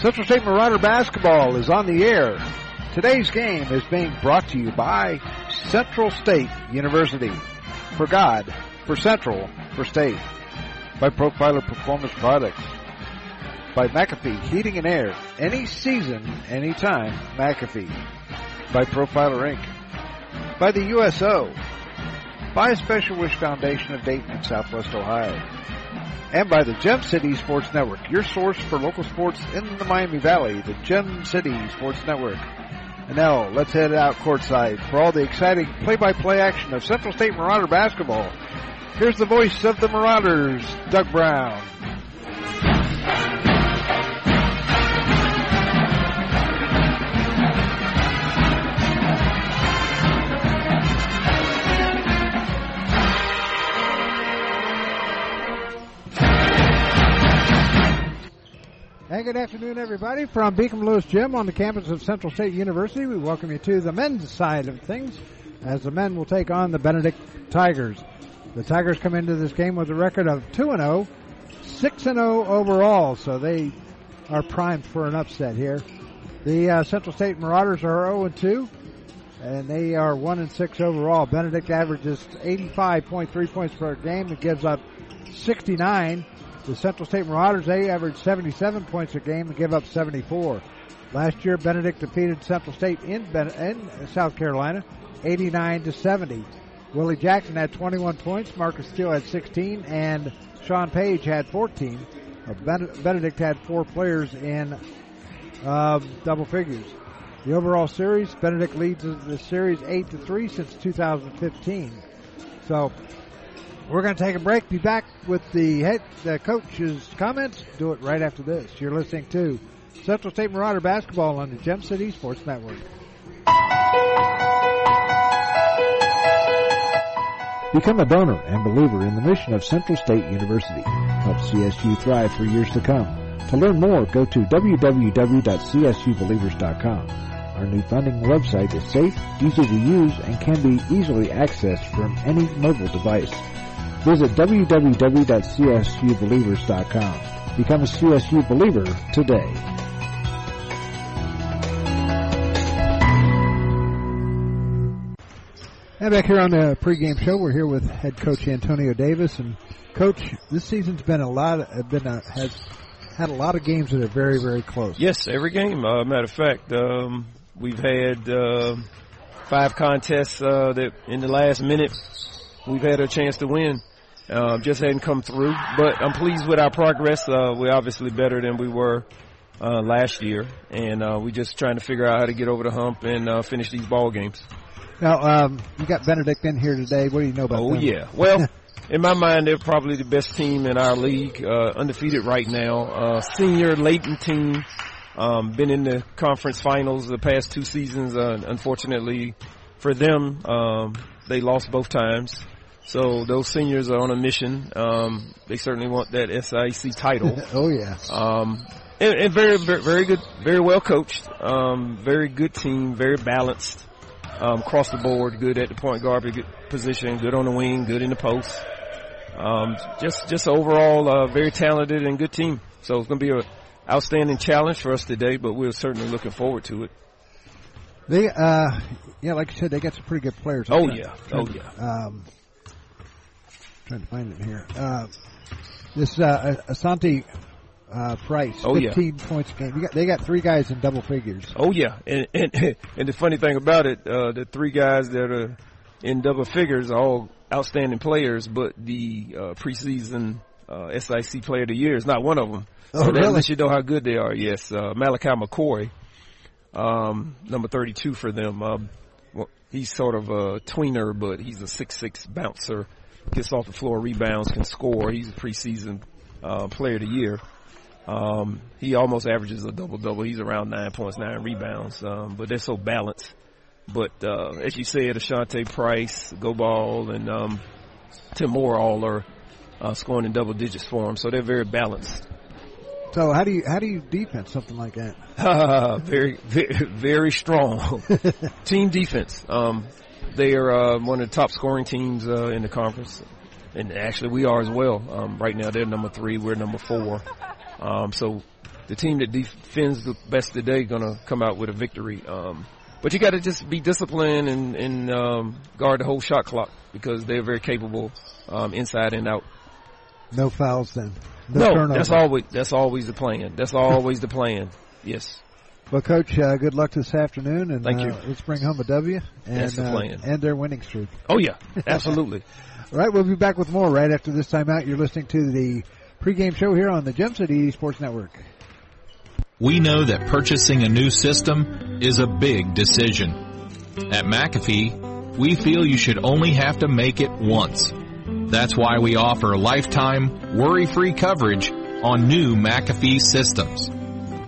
Central State Marauder basketball is on the air. Today's game is being brought to you by Central State University. For God, for Central, for State. By Profiler Performance Products. By McAfee Heating and Air. Any season, anytime, McAfee. By Profiler Inc. By the USO. By a Special Wish Foundation of Dayton in Southwest Ohio and by the Gem City Sports Network, your source for local sports in the Miami Valley, the Gem City Sports Network. And now, let's head out courtside for all the exciting play-by-play action of Central State Marauder basketball. Here's the voice of the Marauders, Doug Brown. Good afternoon, everybody, from Beacom Lewis Gym on the campus of Central State University. We welcome you to the men's side of things, as the men will take on the Benedict Tigers. The Tigers come into this game with a record of 2 and 0, 6 and 0 overall, so they are primed for an upset here. The uh, Central State Marauders are 0 and 2, and they are 1 and 6 overall. Benedict averages 85.3 points per game and gives up 69. The Central State Marauders, they average 77 points a game and give up 74. Last year, Benedict defeated Central State in, ben- in South Carolina, 89 to 70. Willie Jackson had 21 points, Marcus Steele had 16, and Sean Page had 14. Uh, ben- Benedict had four players in uh, double figures. The overall series, Benedict leads the series 8 to 3 since 2015. So we're going to take a break. Be back with the head the coach's comments. Do it right after this. You're listening to Central State Marauder basketball on the Gem City Sports Network. Become a donor and believer in the mission of Central State University. Help CSU thrive for years to come. To learn more, go to www.csubelievers.com. Our new funding website is safe, easy to use, and can be easily accessed from any mobile device. Visit www.csubelievers.com. Become a CSU believer today. And back here on the pregame show, we're here with head coach Antonio Davis. And coach, this season's been a lot, been a, has had a lot of games that are very, very close. Yes, every game. Uh, matter of fact, um, we've had uh, five contests uh, that in the last minute we've had a chance to win. Uh, just hadn't come through, but I'm pleased with our progress. Uh, we're obviously better than we were uh, last year, and uh, we're just trying to figure out how to get over the hump and uh, finish these ball games. Now, um, you got Benedict in here today. What do you know about Oh them? yeah. Well, in my mind, they're probably the best team in our league, uh, undefeated right now. Uh, senior Leighton team, um, been in the conference finals the past two seasons. Uh, unfortunately for them, um, they lost both times. So those seniors are on a mission. Um, they certainly want that SIC title. oh yeah. Um, and, and very, very, very good, very well coached. Um, very good team, very balanced. Um, across the board, good at the point guard position, good on the wing, good in the post. Um, just, just overall, uh, very talented and good team. So it's going to be an outstanding challenge for us today, but we're certainly looking forward to it. They, uh, yeah, like you said, they got some pretty good players. Oh, yeah. Oh, yeah. Um, trying to find it here. Uh, this uh, Asante uh, Price, Oh, yeah. 15 points a game. You got, they got three guys in double figures. Oh yeah, and and, and the funny thing about it, uh, the three guys that are in double figures are all outstanding players, but the uh, preseason uh, SIC Player of the Year is not one of them. Oh, so that really? lets you know how good they are. Yes, uh, Malachi McCoy, um, number thirty-two for them. Um, well, he's sort of a tweener, but he's a six-six bouncer. Gets off the floor, rebounds, can score. He's a preseason uh, Player of the Year. Um, he almost averages a double double. He's around nine points, nine rebounds. Um, but they're so balanced. But uh, as you said, Ashante Price, Go Ball, and um, Tim Moore all are uh, scoring in double digits for them. So they're very balanced. So how do you how do you defense something like that? very, very, very strong team defense. Um, they are uh, one of the top scoring teams uh, in the conference, and actually we are as well. Um, right now they're number three, we're number four. Um, so the team that defends the best today going to come out with a victory. Um, but you got to just be disciplined and, and um, guard the whole shot clock because they're very capable um, inside and out. No fouls then. No, no that's always that's always the plan. That's always the plan. Yes. Well, Coach, uh, good luck this afternoon, and thank you. Uh, let's bring home a W and that's the. Uh, and their winning streak. Oh yeah, absolutely. All right, we'll be back with more right after this time out. You're listening to the pregame show here on the Gem City Sports Network. We know that purchasing a new system is a big decision. At McAfee, we feel you should only have to make it once. That's why we offer lifetime, worry-free coverage on new McAfee systems.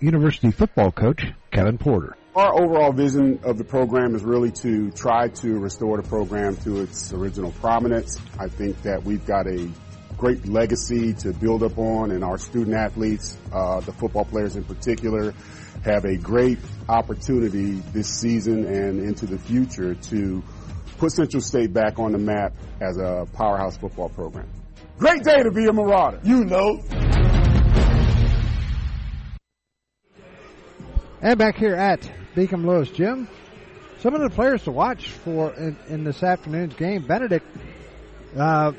University football coach Kevin Porter. Our overall vision of the program is really to try to restore the program to its original prominence. I think that we've got a great legacy to build up on and our student athletes, uh, the football players in particular, have a great opportunity this season and into the future to put Central State back on the map as a powerhouse football program. Great day to be a Marauder. You know. And back here at Beacom Lewis Gym, some of the players to watch for in, in this afternoon's game. Benedict, uh,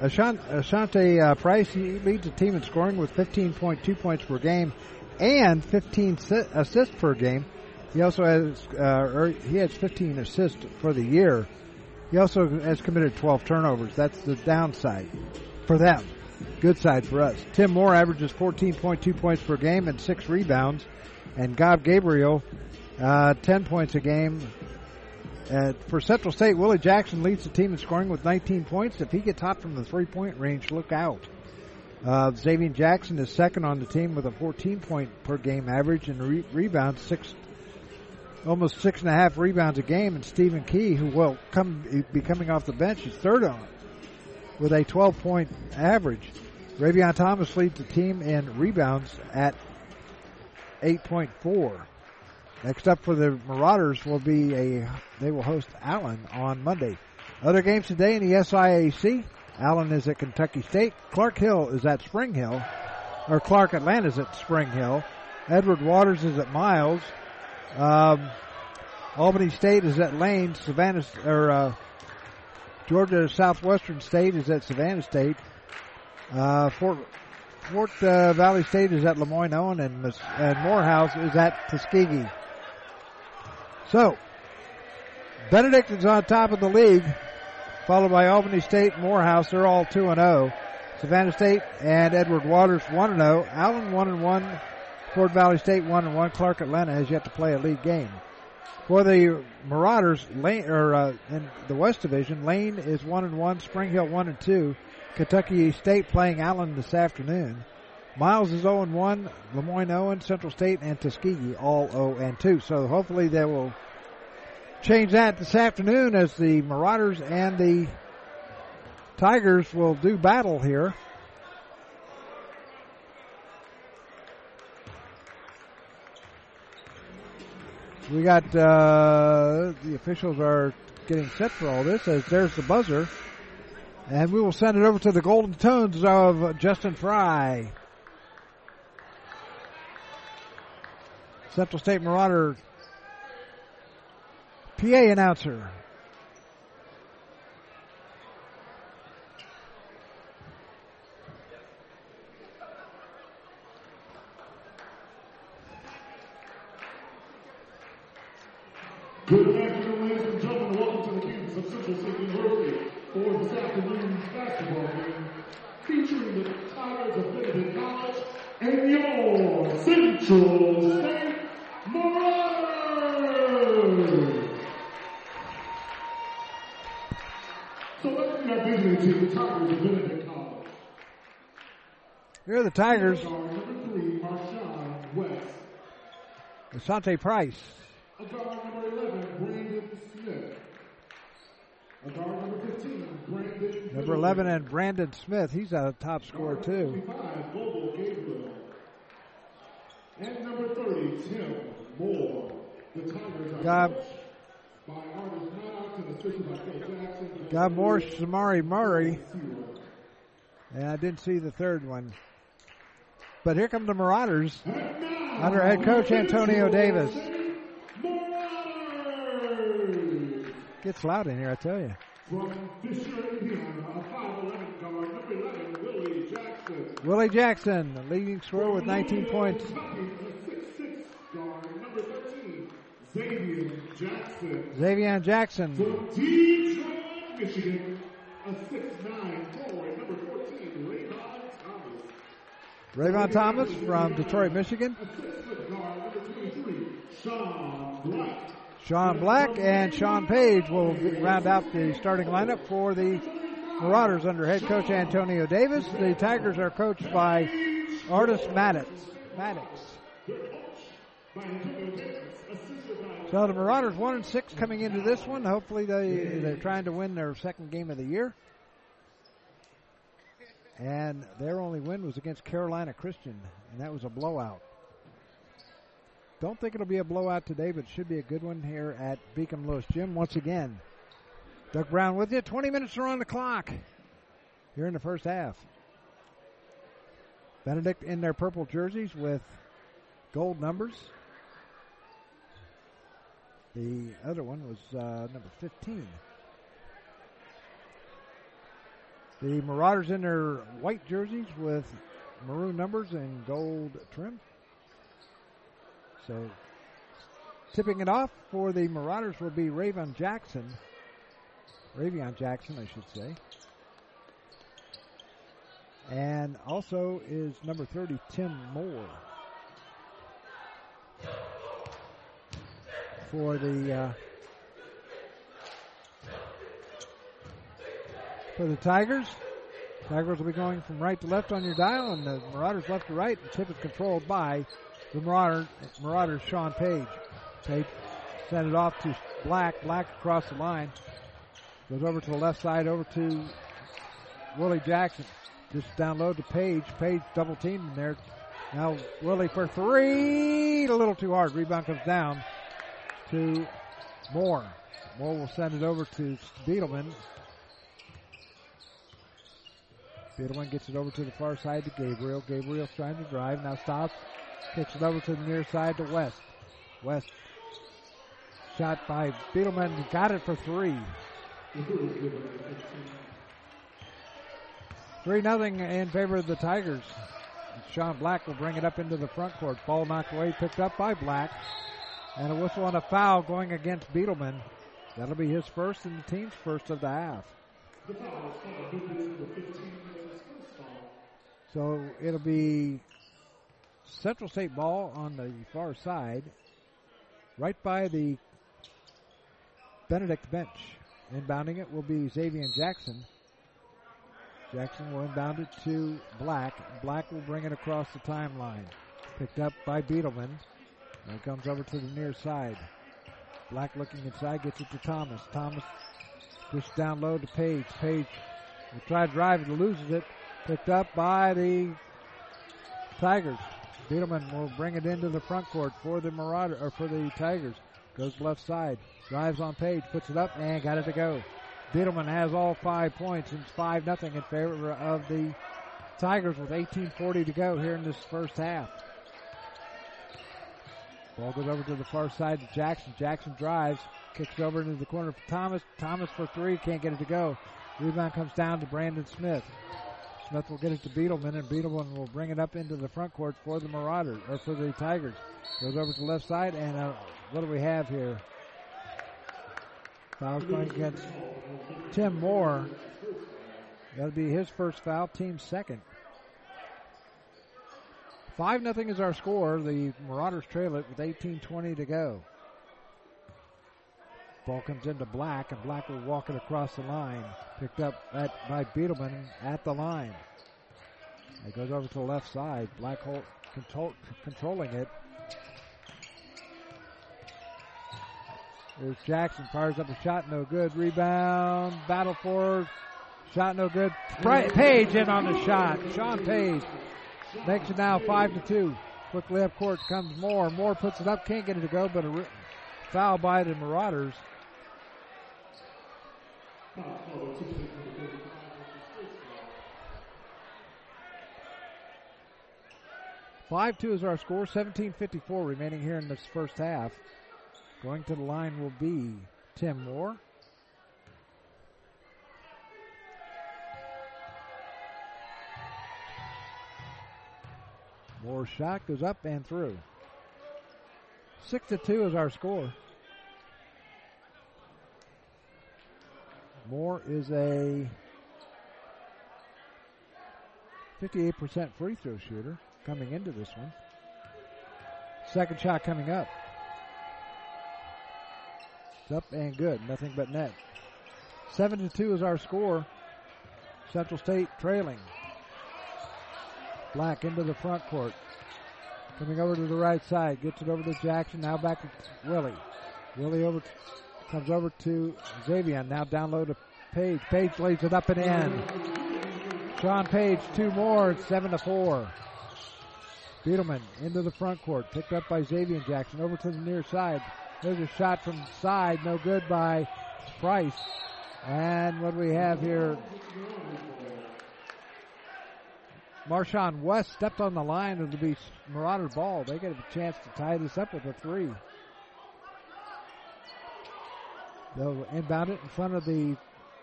Ashante uh, Price, he leads the team in scoring with 15.2 points per game and 15 assists per game. He also has, uh, he has 15 assists for the year. He also has committed 12 turnovers. That's the downside for them. Good side for us. Tim Moore averages 14.2 points per game and six rebounds, and Gob Gabriel, uh, 10 points a game. Uh, for Central State, Willie Jackson leads the team in scoring with 19 points. If he gets hot from the three-point range, look out. Uh, Xavier Jackson is second on the team with a 14 point per game average and re- rebounds six almost six and a half rebounds a game, and Stephen Key, who will come be coming off the bench, is third on with a 12 point average. Ravion Thomas leads the team in rebounds at 8.4. Next up for the Marauders will be a they will host Allen on Monday. Other games today in the SIAC. Allen is at Kentucky State. Clark Hill is at Spring Hill, or Clark Atlanta is at Spring Hill. Edward Waters is at Miles. Um, Albany State is at Lane. Savannah or uh, Georgia Southwestern State is at Savannah State. Uh, Fort Fort uh, Valley State is at Lemoyne-Owen, and and Morehouse is at Tuskegee. So Benedict is on top of the league, followed by Albany State, Morehouse. They're all two and zero. Oh. Savannah State and Edward Waters one and zero. Oh. Allen one and one. Fort Valley State one and one. Clark Atlanta has yet to play a league game. For the Marauders, Lane or uh, in the West Division, Lane is one and one. Spring Hill one and two. Kentucky State playing Allen this afternoon. Miles is 0 and 1. Lemoyne-Owen, Central State, and Tuskegee all 0 and 2. So hopefully they will change that this afternoon as the Marauders and the Tigers will do battle here. We got uh, the officials are getting set for all this as there's the buzzer. And we will send it over to the golden tones of Justin Fry. Central State Marauder PA announcer. Good State Marauders. So let's visiting team, the Tigers of Benedict College. Here are the Tigers. Asante Price. A guard number 11, Brandon Smith. A number 15, Brandon Number 11 and Brandon Smith. He's a top scorer too. 25, Vogel Gabriel. And number 30, Tim Moore. The Tigers coached by Artis Maddox and assisted by Phil Jackson. God Morse, Samari Murray. And I didn't see the third one. But here come the Marauders under head coach Antonio Davis. Marauders! Gets loud in here, I tell you. From Fisher, Willie Jackson, the leading scorer with 19 points. Kentucky, a 6'6 guard, number 13, Xavier Jackson. From Detroit, Michigan, a 6'9 forward, number 14, Rayvon Thomas. Rayvon Thomas from Detroit, Michigan. A 6' guard, number 23, Sean Black. Sean Black and Sean Page will round out the starting lineup for the Marauders under head coach Antonio Davis. The Tigers are coached by Artis Maddox. Maddox. So the Marauders one and six coming into this one. Hopefully they they're trying to win their second game of the year. And their only win was against Carolina Christian, and that was a blowout. Don't think it'll be a blowout today, but it should be a good one here at Beacom Lewis Gym once again. Doug Brown with you. 20 minutes are on the clock here in the first half. Benedict in their purple jerseys with gold numbers. The other one was uh, number 15. The Marauders in their white jerseys with maroon numbers and gold trim. So, tipping it off for the Marauders will be Raven Jackson. Ravion Jackson, I should say. And also is number 30, Tim Moore. For the uh, for the Tigers. Tigers will be going from right to left on your dial, and the Marauders left to right. The tip is controlled by the Marauder, Marauders Sean Page. Page sent it off to Black. Black across the line. Goes over to the left side, over to Willie Jackson. Just down low to Page. Page double teamed in there. Now Willie for three. A little too hard. Rebound comes down to Moore. Moore will send it over to Beetleman. Beetleman gets it over to the far side to Gabriel. Gabriel's trying to drive. Now stops. Kicks it over to the near side to West. West. Shot by Beetleman. Got it for three. Three nothing in favor of the Tigers. Sean Black will bring it up into the front court. Ball knocked away, picked up by Black. And a whistle on a foul going against Beetleman. That'll be his first and the team's first of the half. So it'll be Central State ball on the far side, right by the Benedict bench. Inbounding it will be Xavier and Jackson. Jackson will inbound it to Black. Black will bring it across the timeline. Picked up by Beetleman. And comes over to the near side. Black looking inside, gets it to Thomas. Thomas pushes down low to Page. Page will try to drive it, loses it. Picked up by the Tigers. Beetleman will bring it into the front court for the Marauder or for the Tigers. Goes left side, drives on Page, puts it up and got it to go. Beetleman has all five points and it's five nothing in favor of the Tigers with 18:40 to go here in this first half. Ball goes over to the far side to Jackson. Jackson drives, kicks over into the corner for Thomas. Thomas for three, can't get it to go. Rebound comes down to Brandon Smith. Smith will get it to Beetleman, and Beetleman will bring it up into the front court for the Marauders, or for the Tigers. Goes over to the left side, and uh, what do we have here? Foul's going against Tim Moore. That'll be his first foul, team second. 5 nothing is our score. The Marauders trail it with 18.20 to go. Ball comes into Black, and Black will walk it across the line. Picked up at, by Beetleman at the line. It goes over to the left side. Black hole control, controlling it. There's Jackson fires up a shot, no good. Rebound, battle for shot, no good. Page in on the shot. Sean Page makes it now five to two. Quickly up court comes Moore. Moore puts it up, can't get it to go, but a foul by the Marauders. Five two is our score. Seventeen fifty four remaining here in this first half. Going to the line will be Tim Moore. Moore's shot goes up and through. Six to two is our score. Moore is a 58% free throw shooter coming into this one. Second shot coming up. It's up and good. Nothing but net. Seven to two is our score. Central State trailing. Black into the front court. Coming over to the right side. Gets it over to Jackson. Now back to Willie. Willie over comes over to Xavier. Now down low to Page. Page lays it up and in. Sean Page, two more. Seven to four. Beetleman into the front court. Picked up by Xavier Jackson. Over to the near side. There's a shot from the side. No good by Price. And what do we have here, Marshawn West stepped on the line. It'll be Marauder ball. They get a chance to tie this up with a three. They'll inbound it in front of the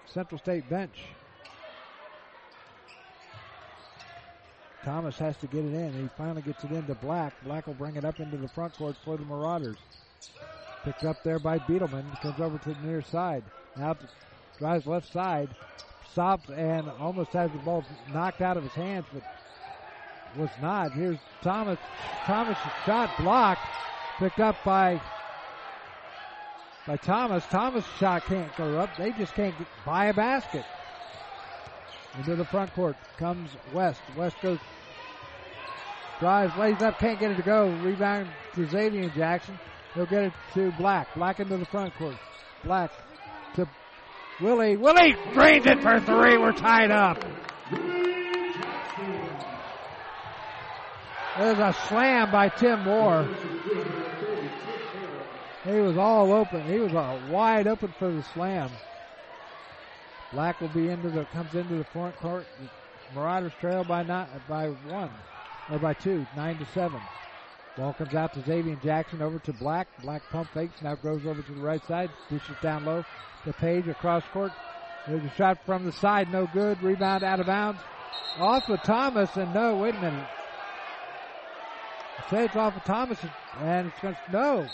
Central State bench. Thomas has to get it in. He finally gets it into Black. Black will bring it up into the front court for the Marauders. Picked up there by Beetleman. Comes over to the near side. Now drives left side. Stops and almost has the ball knocked out of his hands, but was not. Here's Thomas. Thomas' shot blocked. Picked up by by Thomas. Thomas' shot can't go up. They just can't get, buy a basket. Into the front court comes West. West goes, drives, lays up, can't get it to go. Rebound to Xavier Jackson. He'll get it to Black. Black into the front court. Black to Willie. Willie drains it for three. We're tied up. There's a slam by Tim Moore. He was all open. He was wide open for the slam. Black will be into the comes into the front court. Marauders trail by not by one or by two, nine to seven. Ball comes out to Xavier Jackson over to Black. Black pump fakes now goes over to the right side. Dishes down low to Page across court. There's a shot from the side, no good. Rebound out of bounds. Off of Thomas and no, wait a minute. I say it's off of Thomas and it's going to no.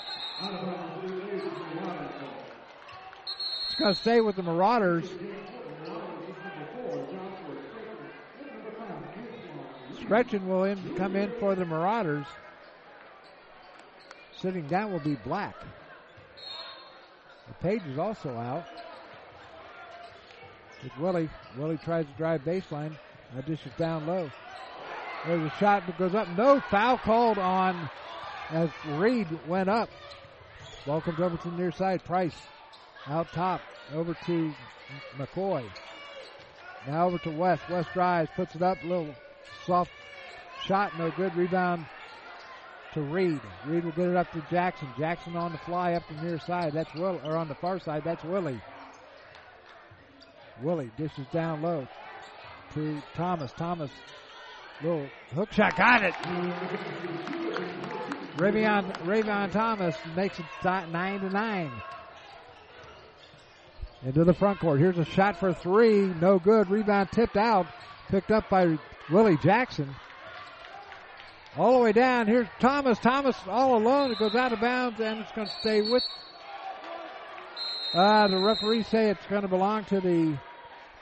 It's going to stay with the Marauders. Scretchen will come in for the Marauders. Sitting down will be Black. The page is also out. It's Willie. Willie tries to drive baseline. Now dishes down low. There's a shot that goes up. No foul called on as Reed went up. Ball comes over to the near side. Price out top. Over to McCoy. Now over to West. West drives, puts it up. Little soft shot, no good. Rebound to Reed. Reed will get it up to Jackson. Jackson on the fly up the near side. That's Will, or on the far side. That's Willie. Willie dishes down low to Thomas. Thomas, little hook shot, got it. Ravion, Ravion Thomas makes it nine to nine. Into the front court. Here's a shot for three. No good. Rebound tipped out. Picked up by Willie Jackson. All the way down. Here's Thomas. Thomas all alone. It goes out of bounds and it's going to stay with. Uh, the referees say it's going to belong to the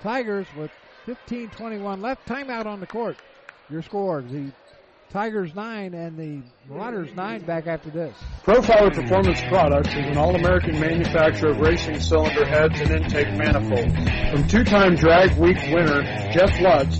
Tigers with 15-21 left. Timeout on the court. Your scores. The Tigers 9 and the Marauders 9 back after this. Profiler Performance Products is an all-American manufacturer of racing cylinder heads and intake manifolds. From two-time drag week winner Jeff Lutz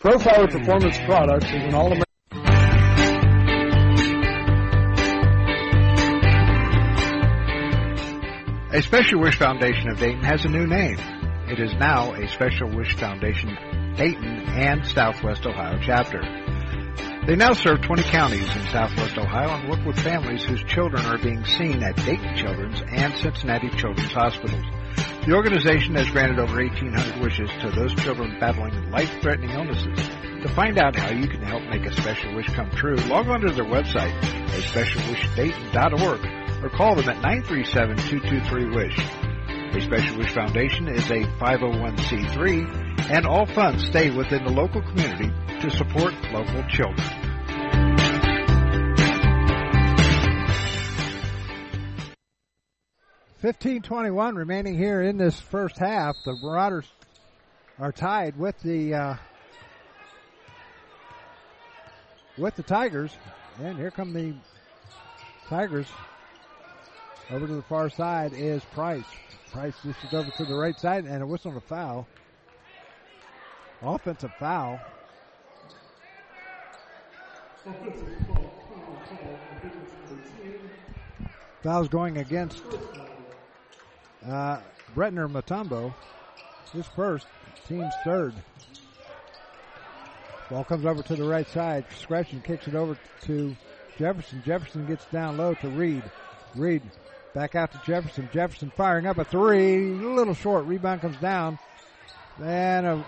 Profiler Performance Products is an all-American A Special Wish Foundation of Dayton has a new name. It is now a Special Wish Foundation Dayton and Southwest Ohio chapter. They now serve 20 counties in Southwest Ohio and work with families whose children are being seen at Dayton Children's and Cincinnati Children's Hospitals. The organization has granted over 1,800 wishes to those children battling life-threatening illnesses. To find out how you can help make a special wish come true, log on to their website at specialwishdayton.org or call them at 937-223-WISH. A Special Wish Foundation is a 501c3 and all funds stay within the local community to support local children. Fifteen twenty-one remaining here in this first half. The Marauders are tied with the uh, with the Tigers, and here come the Tigers. Over to the far side is Price. Price dishes over to the right side, and a whistle and a foul. Offensive foul. Foul's going against uh, Bretner Matumbo. His first, team's third. Ball comes over to the right side. Scretchen kicks it over to Jefferson. Jefferson gets down low to Reed. Reed back out to Jefferson. Jefferson firing up a three. A little short. Rebound comes down. And a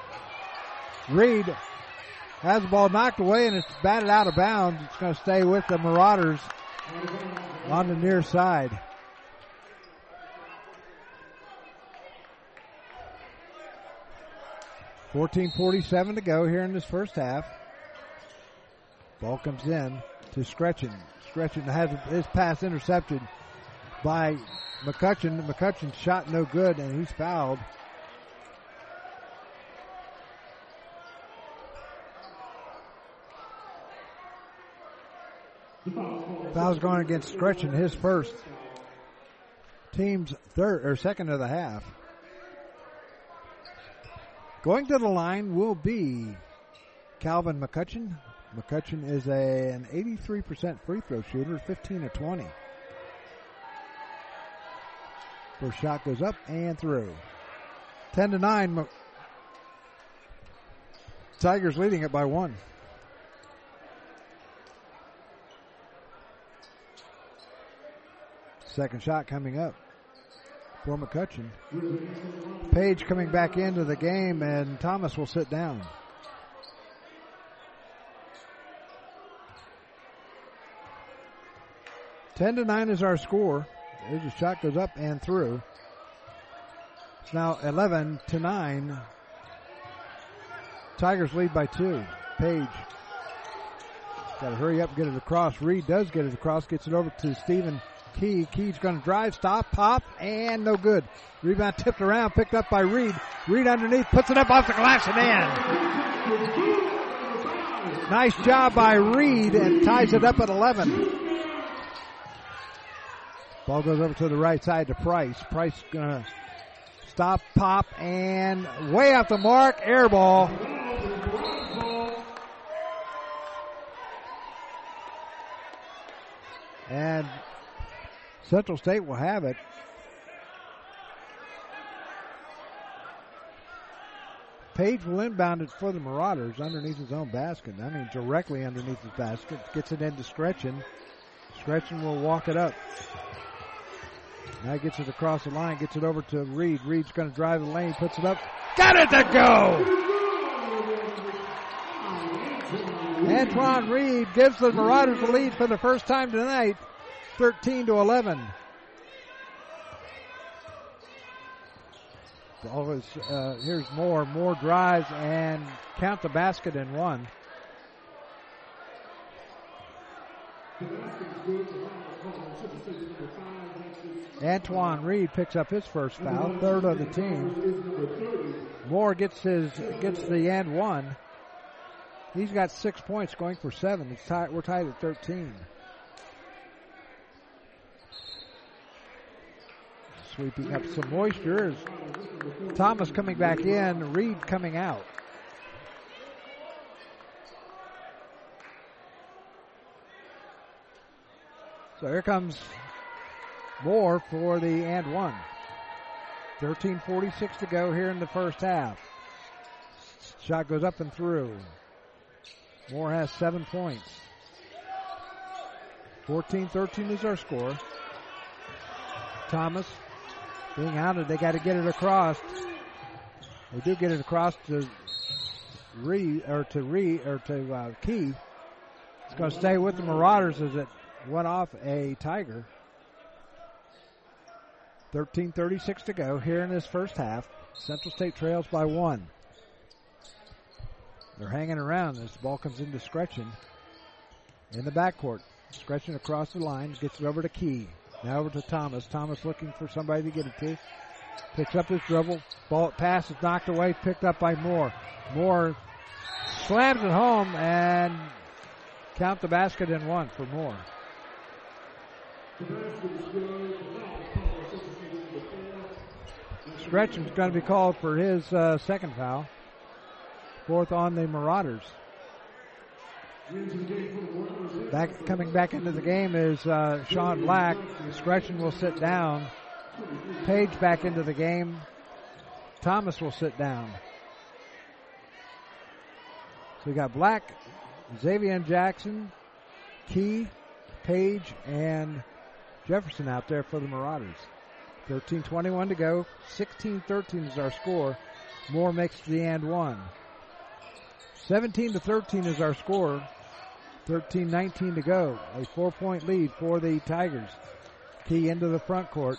Reed has the ball knocked away and it's batted out of bounds. It's going to stay with the Marauders on the near side. Fourteen forty-seven to go here in this first half. Ball comes in to Scretchen. Scretchen has his pass intercepted by McCutcheon. McCutcheon's shot no good and he's fouled. Foul's going against Scretchen, his first. Team's third or second of the half. Going to the line will be Calvin McCutcheon. McCutcheon is a, an 83% free throw shooter, 15 of 20. First shot goes up and through. 10 to 9. Tigers leading it by one. Second shot coming up for McCutcheon. Page coming back into the game, and Thomas will sit down. Ten to nine is our score. There's a shot goes up and through. It's now eleven to nine. Tigers lead by two. Page. Got to hurry up, get it across. Reed does get it across, gets it over to Stephen Key. Key's going to drive, stop, pop, and no good. Rebound tipped around, picked up by Reed. Reed underneath, puts it up off the glass and in. Nice job by Reed and ties it up at 11. Ball goes over to the right side to Price. Price gonna stop, pop, and way off the mark, air ball. And Central State will have it. Page will inbound it for the Marauders underneath his own basket. I mean, directly underneath his basket. Gets it into Scretchen. Scretchen will walk it up. Now gets it across the line, gets it over to Reed. Reed's going to drive the lane, puts it up. Got it to go! Antoine Reed gives the Marauders the lead for the first time tonight, 13 to 11. Always, uh, here's more, more drives and count the basket in one. Antoine Reed picks up his first foul, third of the team. Moore gets his gets the and one. He's got six points, going for seven. It's tied, we're tied at 13. Sweeping up some moisture is Thomas coming back in, Reed coming out. So here comes Moore for the and one. 13.46 to go here in the first half. Shot goes up and through. Moore has seven points. 14-13 is our score. Thomas being outed. They got to get it across. They do get it across to Reed or to Reed or to uh, Key. It's going to stay with the Marauders as it went off a Tiger. 13:36 to go here in this first half. Central State trails by one. They're hanging around as the ball comes into Scretchen in the backcourt. Scretchen across the line, gets it over to Key. Now over to Thomas. Thomas looking for somebody to get it to. Picks up his dribble. Ball pass is knocked away, picked up by Moore. Moore slams it home and count the basket in one for Moore. Scretchen's going to be called for his uh, second foul. Fourth on the Marauders. Back coming back into the game is uh, Sean Black. Scretchen will sit down. Page back into the game. Thomas will sit down. So we got Black, Xavier Jackson, Key, Page, and Jefferson out there for the Marauders. 13-21 to go. 16-13 is our score. Moore makes the and one. 17 to 13 is our score. 13-19 to go. A four-point lead for the Tigers. Key into the front court.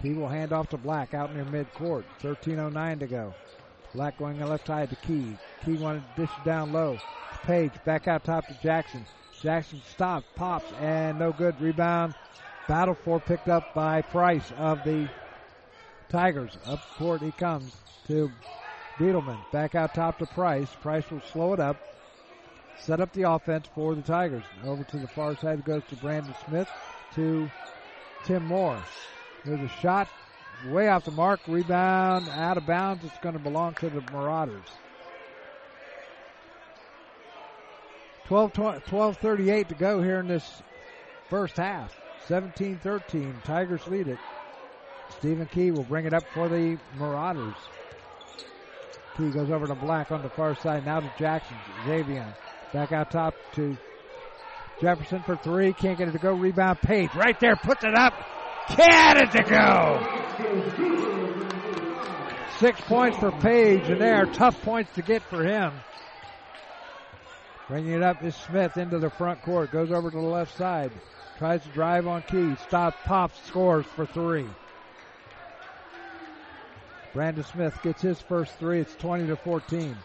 Key will hand off to Black out near midcourt. 13.09 to go. Black going left side to Key. Key wanted to dish down low. Page back out top to Jackson. Jackson stops, pops, and no good. Rebound. Battle for picked up by Price of the Tigers. Up court he comes to Beetleman. Back out top to Price. Price will slow it up. Set up the offense for the Tigers. Over to the far side goes to Brandon Smith to Tim Moore. There's a shot way off the mark. Rebound out of bounds. It's going to belong to the Marauders. 12, 12 38 to go here in this first half. 17 13. Tigers lead it. Stephen Key will bring it up for the Marauders. Key goes over to Black on the far side. Now to Jackson. Xavier. Back out top to Jefferson for three. Can't get it to go. Rebound. Page right there. Puts it up. Can't it to go. Six points for Page, and they are tough points to get for him. Bringing it up is Smith into the front court. Goes over to the left side. Tries to drive on Key. Stop. pops, scores for three. Brandon Smith gets his first three. It's 20 to 14.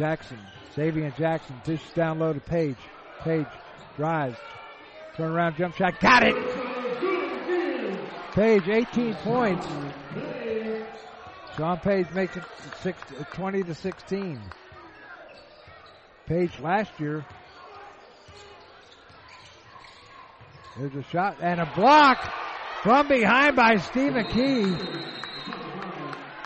Jackson, Xavier Jackson dishes down low to Page. Page drives. Turn around jump shot. Got it! Page, 18 points. Sean Page makes it six, uh, 20 to 16. Page last year. There's a shot and a block from behind by Stephen Key.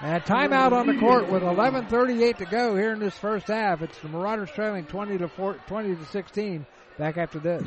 And timeout on the court with 11:38 to go here in this first half. It's the Marauders trailing 20 to 4, 20 to 16. Back after this.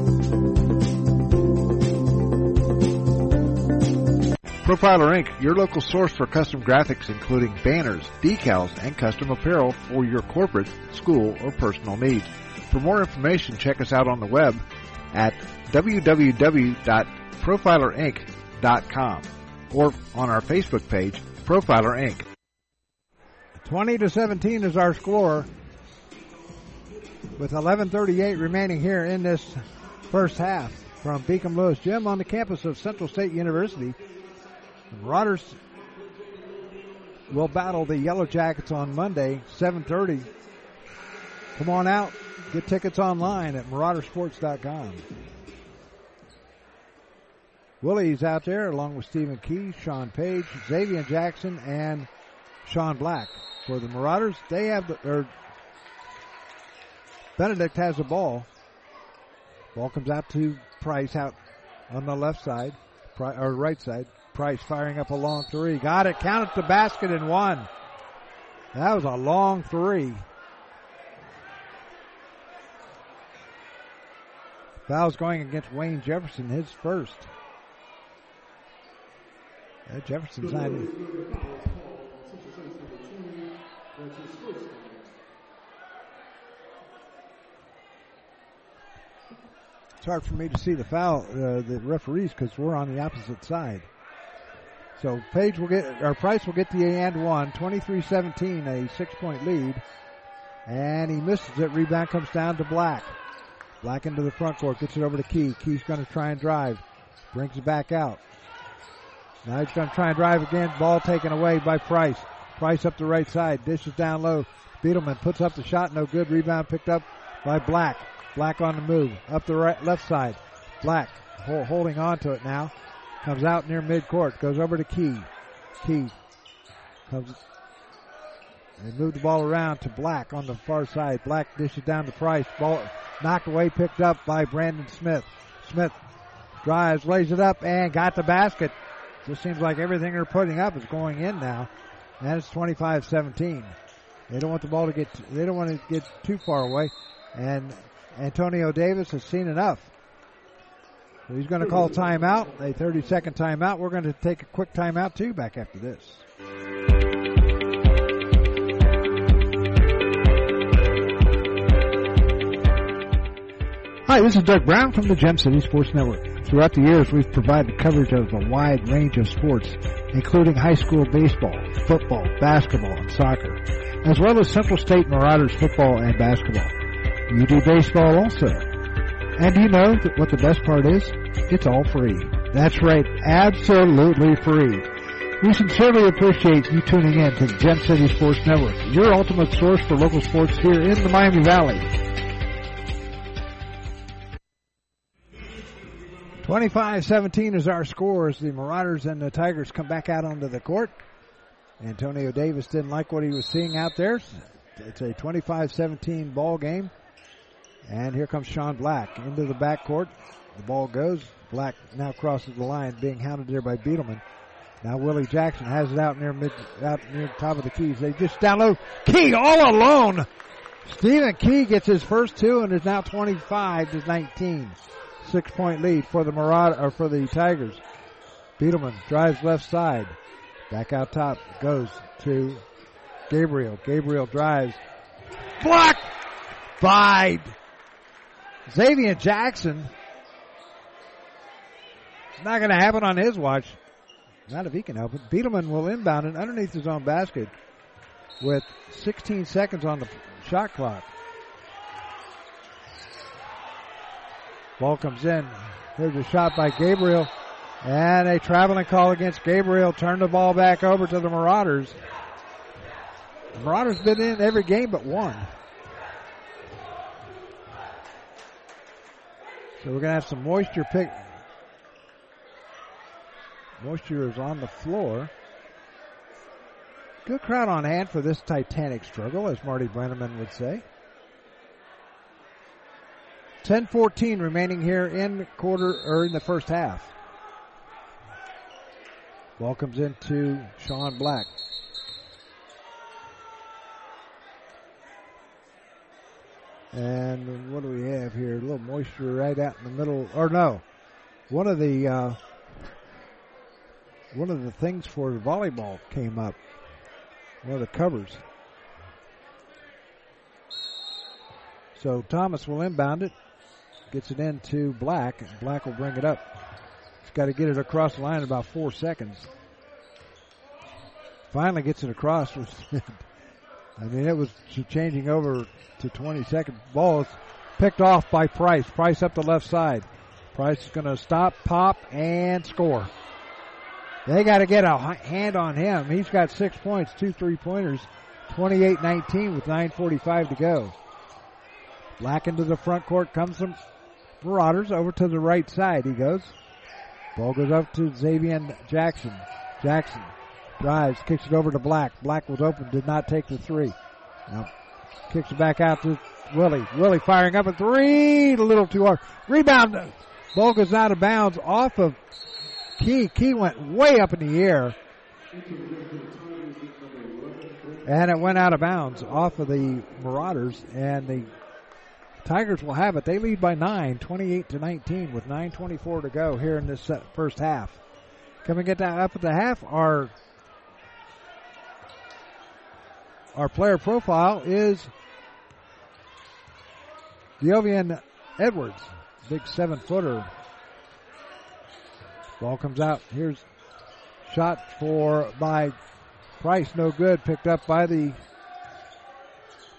Profiler Inc., your local source for custom graphics including banners, decals, and custom apparel for your corporate, school, or personal needs. For more information, check us out on the web, at www.profilerinc.com or on our Facebook page, Profiler Inc. 20 to 17 is our score with 11:38 remaining here in this first half from Beacom Lewis Gym on the campus of Central State University. Marauders will battle the Yellow Jackets on Monday, 7:30. Come on out, get tickets online at maraudersports.com. Willie's out there along with Stephen Key, Sean Page, Xavier Jackson, and Sean Black. For the Marauders, they have the, or Benedict has the ball. Ball comes out to Price out on the left side, or right side. Price firing up a long three. Got it. Counted the basket and one. That was a long three. Foul's going against Wayne Jefferson, his first. Uh, Jefferson's not in. It's hard for me to see the foul, uh, the referees, because we're on the opposite side. So Page will get, or Price will get the and one, 23-17, a six-point lead. And he misses it. Rebound comes down to Black. Black into the front court, gets it over to Key. Key's going to try and drive. Brings it back out. Now he's going to try and drive again. Ball taken away by Price. Price up the right side. Dishes down low. Beetleman puts up the shot. No good. Rebound picked up by Black. Black on the move. Up the right, left side. Black holding on to it now. Comes out near midcourt. Goes over to Key. Key comes. They move the ball around to Black on the far side. Black dishes down to Price. Ball knocked away, picked up by Brandon Smith. Smith drives, lays it up, and got the basket. Just seems like everything they're putting up is going in now. And it's 25-17. They don't want the ball to get, they don't want to get too far away. And Antonio Davis has seen enough. So he's going to call timeout, a 30 second timeout. We're going to take a quick timeout too back after this. Hi, this is Doug Brown from the Gem City Sports Network. Throughout the years, we've provided coverage of a wide range of sports, including high school baseball, football, basketball, and soccer, as well as Central State Marauders football and basketball. You do baseball also. And you know what the best part is? It's all free. That's right, absolutely free. We sincerely appreciate you tuning in to Gem City Sports Network, your ultimate source for local sports here in the Miami Valley. 25-17 is our score as the Marauders and the Tigers come back out onto the court. Antonio Davis didn't like what he was seeing out there. It's a 25-17 ball game. And here comes Sean Black into the backcourt. The ball goes. Black now crosses the line, being hounded there by Beetleman. Now Willie Jackson has it out near mid, out near the top of the keys. They just down low. Key all alone. Stephen Key gets his first two and is now 25 to 19. Six point lead for the Marauder, or for the Tigers. Beetleman drives left side. Back out top goes to Gabriel. Gabriel drives. Blocked by Xavier Jackson. Not going to happen on his watch. Not if he can help it. Beetleman will inbound it underneath his own basket with 16 seconds on the shot clock. Ball comes in. Here's a shot by Gabriel. And a traveling call against Gabriel. Turn the ball back over to the Marauders. The Marauders been in every game but one. So we're going to have some moisture pick. Moisture is on the floor. Good crowd on hand for this titanic struggle, as Marty Brennaman would say. 10-14 remaining here in quarter or in the first half. Ball comes into Sean Black. And what do we have here? A little moisture right out in the middle. Or no, one of the uh, one of the things for volleyball came up. One of the covers. So Thomas will inbound it. gets it into Black. Black will bring it up. He's got to get it across the line in about four seconds. Finally gets it across. I mean, it was changing over to 20 second ball. It's picked off by Price. Price up the left side. Price is going to stop, pop, and score. They got to get a hand on him. He's got six points, two three pointers, 28 19 with 9.45 to go. Black into the front court comes from Marauders over to the right side. He goes. Ball goes up to Xavier Jackson. Jackson drives, kicks it over to Black. Black was open, did not take the three. Now kicks it back out to Willie. Willie firing up a three, a little too hard. Rebound. Ball goes out of bounds off of Key. Key went way up in the air. And it went out of bounds off of the Marauders and the Tigers will have it. They lead by nine, 28 to 19 with 9.24 to go here in this first half. Coming get that up at the half, our our player profile is Giovian Edwards, big seven footer. Ball comes out. Here's shot for by Price, no good. Picked up by the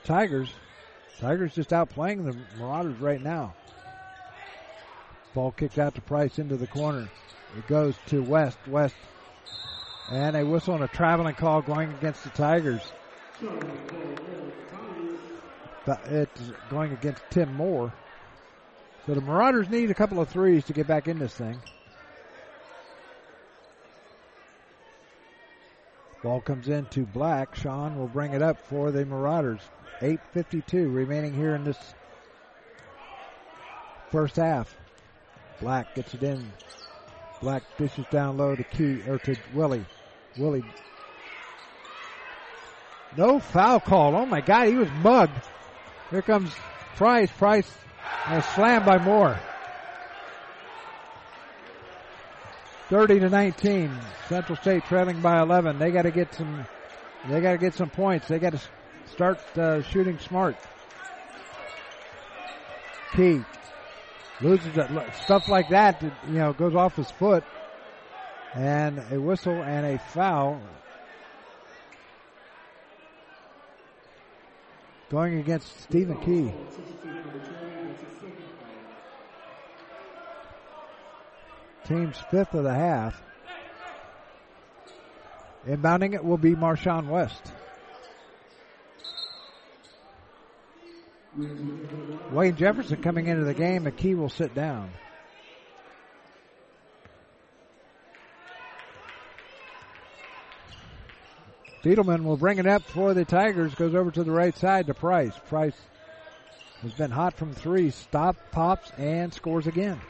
Tigers. Tigers just outplaying the Marauders right now. Ball kicked out to Price into the corner. It goes to West. West. And a whistle and a traveling call going against the Tigers. It's going against Tim Moore. So the Marauders need a couple of threes to get back in this thing. Ball comes into Black. Sean will bring it up for the Marauders. 8.52 remaining here in this first half. Black gets it in. Black dishes down low to Key or to Willie. Willie. No foul call. Oh my God, he was mugged. Here comes Price. Price and slam by Moore. 30 to 19. Central State trailing by 11. They got to get some. They got to get some points. They got to start uh, shooting smart. Key loses it. Stuff like that, you know, goes off his foot, and a whistle and a foul going against Stephen Key. Team's fifth of the half. Inbounding it will be Marshawn West. Wayne Jefferson coming into the game, Key will sit down. Fiedelman will bring it up for the Tigers, goes over to the right side to Price. Price has been hot from three, stop, pops, and scores again.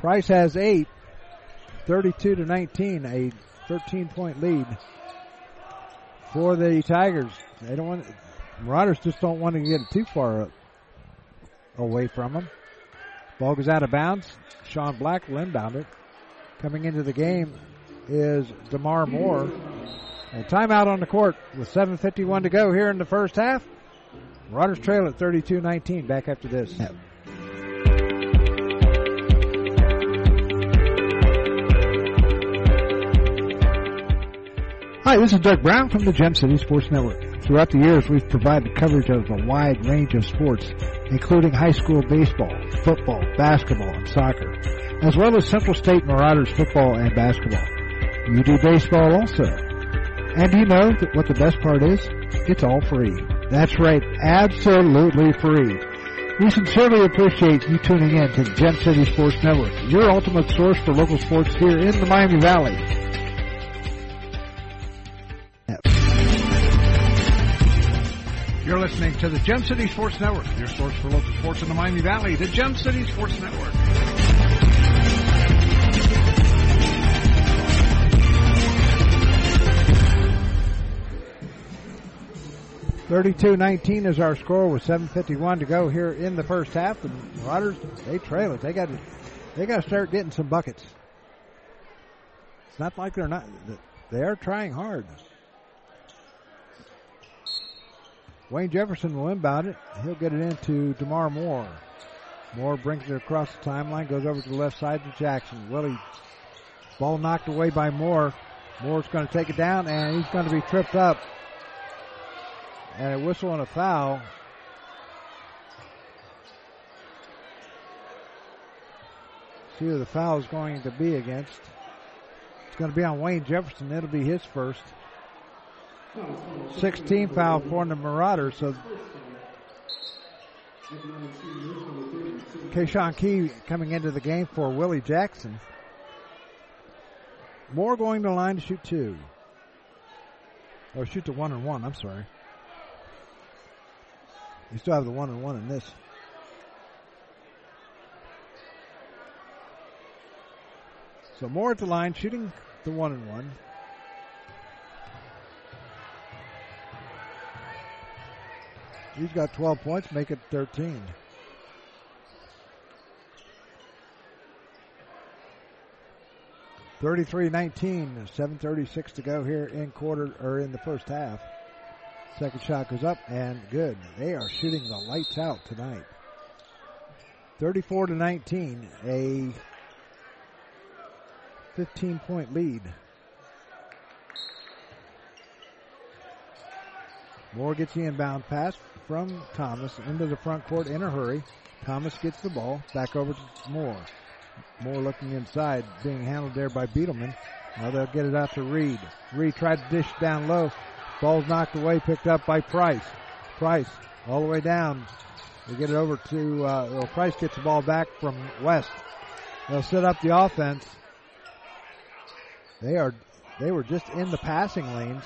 Price has eight, 32 to 19, a 13 point lead for the Tigers. They don't want, Marauders just don't want to get too far away from them. Ball goes out of bounds. Sean Black will inbound it. Coming into the game is DeMar Moore. A timeout on the court with 7.51 to go here in the first half. Marauders trail at 32-19. Back after this. Hi, this is Doug Brown from the Gem City Sports Network. Throughout the years, we've provided coverage of a wide range of sports, including high school baseball, football, basketball, and soccer, as well as Central State Marauders football and basketball. You do baseball also. And you know what the best part is? It's all free. That's right, absolutely free. We sincerely appreciate you tuning in to the Gem City Sports Network, your ultimate source for local sports here in the Miami Valley. You're listening to the Gem City Sports Network, your source for local sports in the Miami Valley, the Gem City Sports Network. Thirty-two nineteen is our score with seven fifty-one to go here in the first half. The Marauders they trail it. They got to they got to start getting some buckets. It's not like they're not. They are trying hard. Wayne Jefferson will inbound it. He'll get it into DeMar Moore. Moore brings it across the timeline, goes over to the left side to Jackson. Willie, ball knocked away by Moore. Moore's going to take it down, and he's going to be tripped up. And a whistle and a foul. See who the foul is going to be against. It's going to be on Wayne Jefferson. It'll be his first. 16 foul for the Marauders. So Keyshawn Key coming into the game for Willie Jackson. Moore going to line to shoot two. Or shoot the one and one, I'm sorry. You still have the one and one in this. So Moore at the line, shooting the one and one. He's got 12 points, make it 13. Thirty-three nineteen, 736 to go here in quarter or in the first half. Second shot goes up and good. They are shooting the lights out tonight. 34 to 19, a 15 point lead. Moore gets the inbound pass from Thomas into the front court in a hurry. Thomas gets the ball back over to Moore. Moore looking inside, being handled there by Beetleman. Now they'll get it out to Reed. Reed tried to dish down low. Ball's knocked away, picked up by Price. Price all the way down. They get it over to, uh, well, Price gets the ball back from West. They'll set up the offense. They are, they were just in the passing lanes.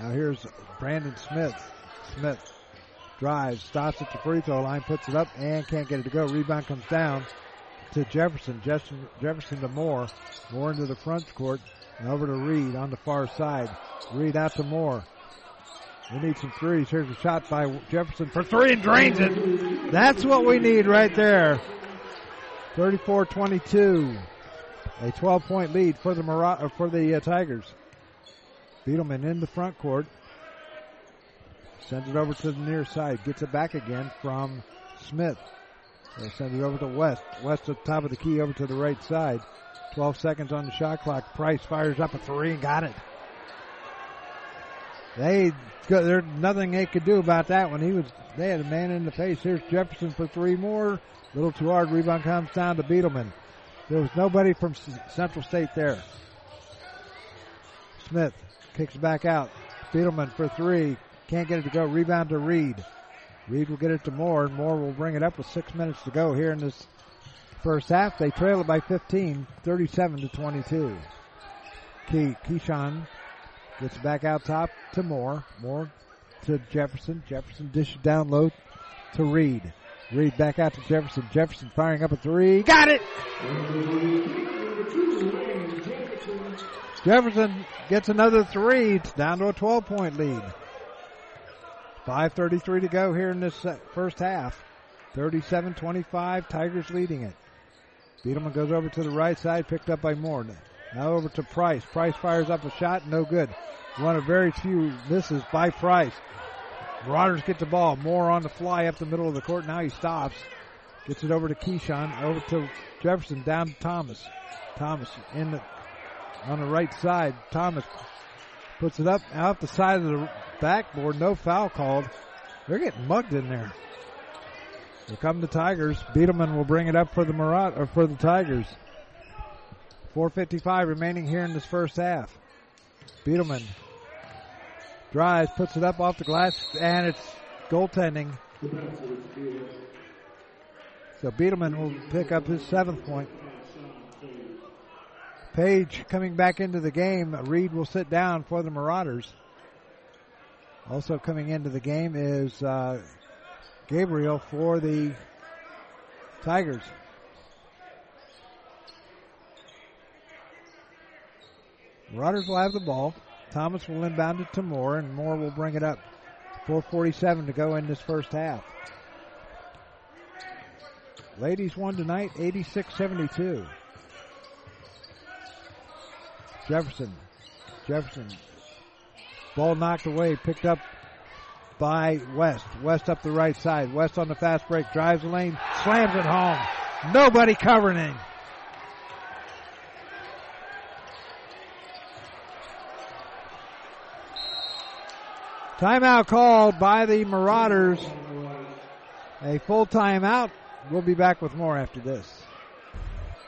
Now here's Brandon Smith. Smith drives, stops at the free throw line, puts it up, and can't get it to go. Rebound comes down to Jefferson. Jefferson, Jefferson to Moore. Moore into the front court. Over to Reed on the far side. Reed out to Moore. We need some threes. Here's a shot by Jefferson for three and drains it. That's what we need right there. 34-22. A 12 point lead for the Mar- for the uh, Tigers. Beetleman in the front court. Sends it over to the near side. Gets it back again from Smith. They send it over to West. West at the top of the key over to the right side. 12 seconds on the shot clock. Price fires up a three and got it. They there's nothing they could do about that one. He was they had a man in the face. Here's Jefferson for three more. Little too hard. Rebound comes down to Beetleman. There was nobody from Central State there. Smith kicks back out. Beetleman for three. Can't get it to go. Rebound to Reed. Reed will get it to Moore, and Moore will bring it up with six minutes to go here in this first half. They trail it by 15, 37 to 22. Key, Keyshawn gets back out top to Moore. Moore to Jefferson. Jefferson dishes down low to Reed. Reed back out to Jefferson. Jefferson firing up a three. Got it! Jefferson gets another three. It's down to a 12 point lead. 5.33 to go here in this uh, first half. 37 25, Tigers leading it. Beetleman goes over to the right side, picked up by Moore. Now over to Price. Price fires up a shot, no good. One of very few misses by Price. Marauders get the ball. Moore on the fly up the middle of the court. Now he stops. Gets it over to Keyshawn. Over to Jefferson. Down to Thomas. Thomas in the on the right side. Thomas puts it up out the side of the backboard. No foul called. They're getting mugged in there. Here come the Tigers. Beetleman will bring it up for the Marat or for the Tigers. 4:55 remaining here in this first half. Beetleman drives, puts it up off the glass, and it's goaltending. So Beetleman will pick up his seventh point. Page coming back into the game. Reed will sit down for the Marauders. Also coming into the game is uh, Gabriel for the Tigers. Marauders will have the ball. Thomas will inbound it to Moore, and Moore will bring it up. 4.47 to go in this first half. Ladies won tonight, 86-72. Jefferson. Jefferson Ball knocked away, picked up by West. West up the right side. West on the fast break, drives the lane, slams it home. Nobody covering him. Timeout called by the Marauders. A full timeout. We'll be back with more after this.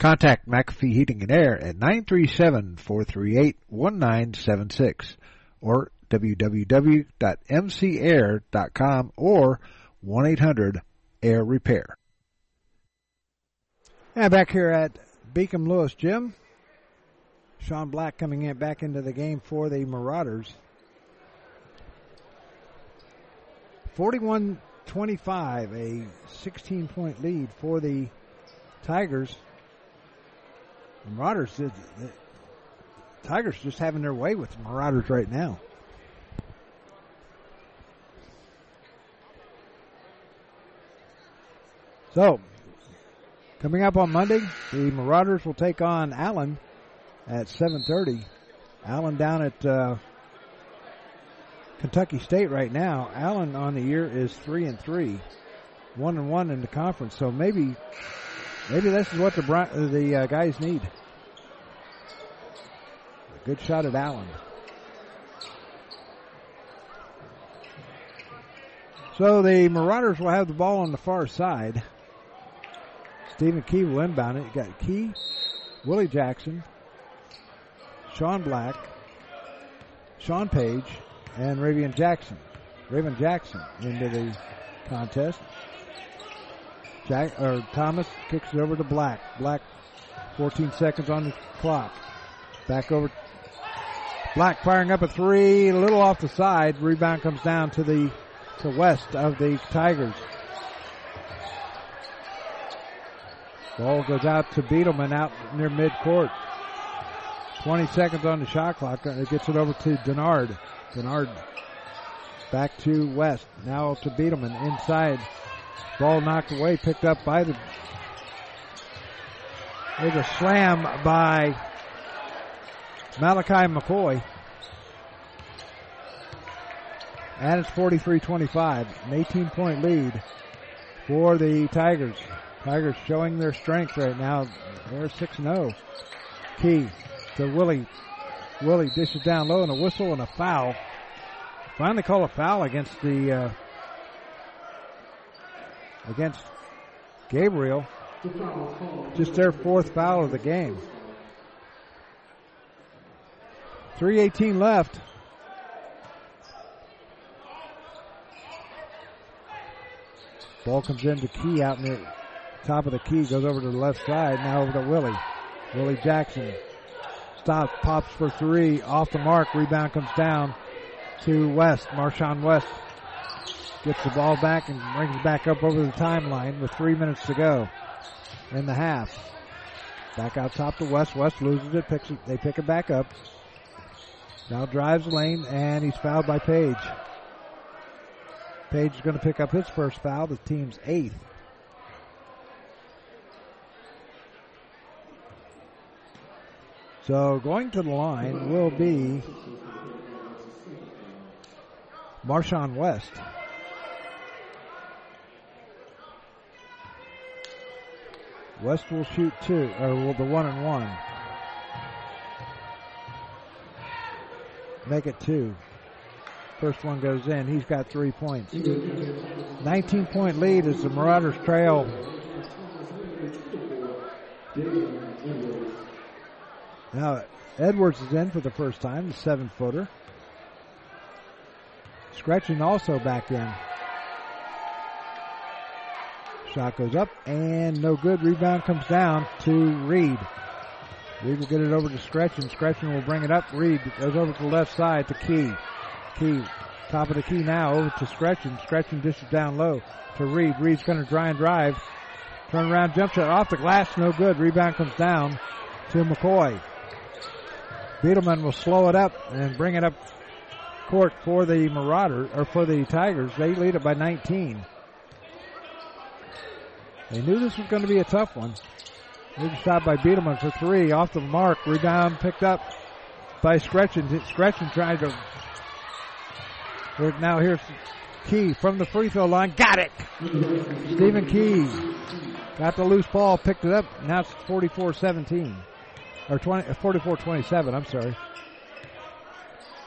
Contact McAfee Heating and Air at 937-438-1976 or www.mcair.com or 1-800-AIR Repair. And back here at Beacom Lewis Gym, Sean Black coming in back into the game for the Marauders. 41 25, a 16 point lead for the Tigers. The Marauders, the, the Tigers just having their way with the Marauders right now. So, coming up on Monday, the Marauders will take on Allen at 7:30. Allen down at uh, Kentucky State right now. Allen on the year is three and three, one and one in the conference. So maybe, maybe this is what the the uh, guys need. A good shot at Allen. So the Marauders will have the ball on the far side. Stephen Key will inbound it. You got Key, Willie Jackson, Sean Black, Sean Page, and Ravian Jackson. Raven Jackson into the contest. Jack or Thomas kicks it over to Black. Black, 14 seconds on the clock. Back over. Black firing up a three, a little off the side. Rebound comes down to the to west of the Tigers. Ball goes out to Beetleman out near midcourt. 20 seconds on the shot clock. Uh, it gets it over to Denard. Denard back to West. Now to Beetleman inside. Ball knocked away, picked up by the. There's a slam by Malachi McCoy. And it's 43-25, an 18 point lead for the Tigers. Tigers showing their strength right now. They're 6-0. Key to Willie. Willie dishes down low and a whistle and a foul. Finally call a foul against the uh, against Gabriel. Just their fourth foul of the game. 318 left. Ball comes in into Key out near top of the key, goes over to the left side, now over to Willie. Willie Jackson stops, pops for three, off the mark, rebound comes down to West. Marshawn West gets the ball back and brings it back up over the timeline with three minutes to go in the half. Back out top to West. West loses it, picks it, they pick it back up. Now drives lane and he's fouled by Page. Page is going to pick up his first foul, the team's eighth. So going to the line will be Marshawn West. West will shoot two, or the one and one. Make it two. First one goes in. He's got three points. 19 point lead as the Marauders trail. Now, Edwards is in for the first time, the seven footer. Scretchen also back in. Shot goes up and no good. Rebound comes down to Reed. Reed will get it over to Scretchen. Scretchen will bring it up. Reed goes over to the left side to Key. Key, top of the key now, over to Scretchen. Scretchen dishes down low to Reed. Reed's going to try and drive. Turn around, jump shot off the glass, no good. Rebound comes down to McCoy. Beetleman will slow it up and bring it up court for the Marauders or for the Tigers. They lead it by 19. They knew this was going to be a tough one. Big shot by Beetleman for three off the mark. Rebound picked up by Scretchen. Scretchen tried to. Now here's Key from the free throw line. Got it. Stephen Key got the loose ball, picked it up. Now it's 44-17 or 20, uh, 44-27. I'm sorry.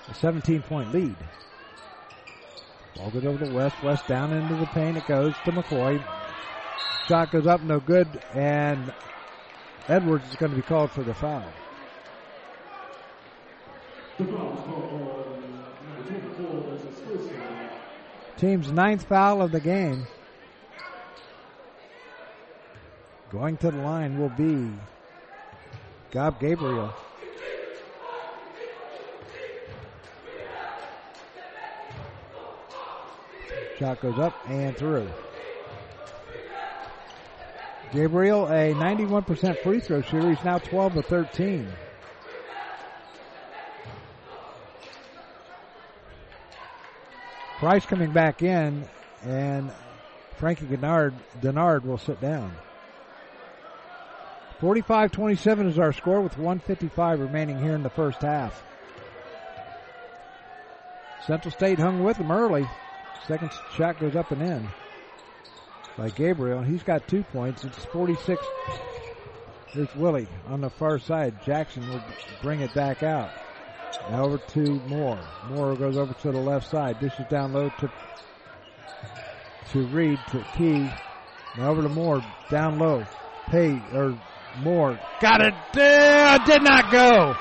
A 17 point lead. Ball goes over to West. West down into the paint. It goes to McCoy. Shot goes up, no good, and Edwards is going to be called for the foul. Team's ninth foul of the game. Going to the line will be Gob Gabriel. Shot goes up and through. Gabriel, a 91% free throw shooter. He's now 12 to 13. Price coming back in, and Frankie Denard, Denard will sit down. 45-27 is our score with 155 remaining here in the first half. Central State hung with them early. Second shot goes up and in by Gabriel. He's got two points. It's 46. Here's Willie on the far side. Jackson will bring it back out. Now over to Moore. Moore goes over to the left side. Dishes down low to to Reed to Key. Now over to Moore. Down low. Pay or Moore. Got it. Uh, did not go.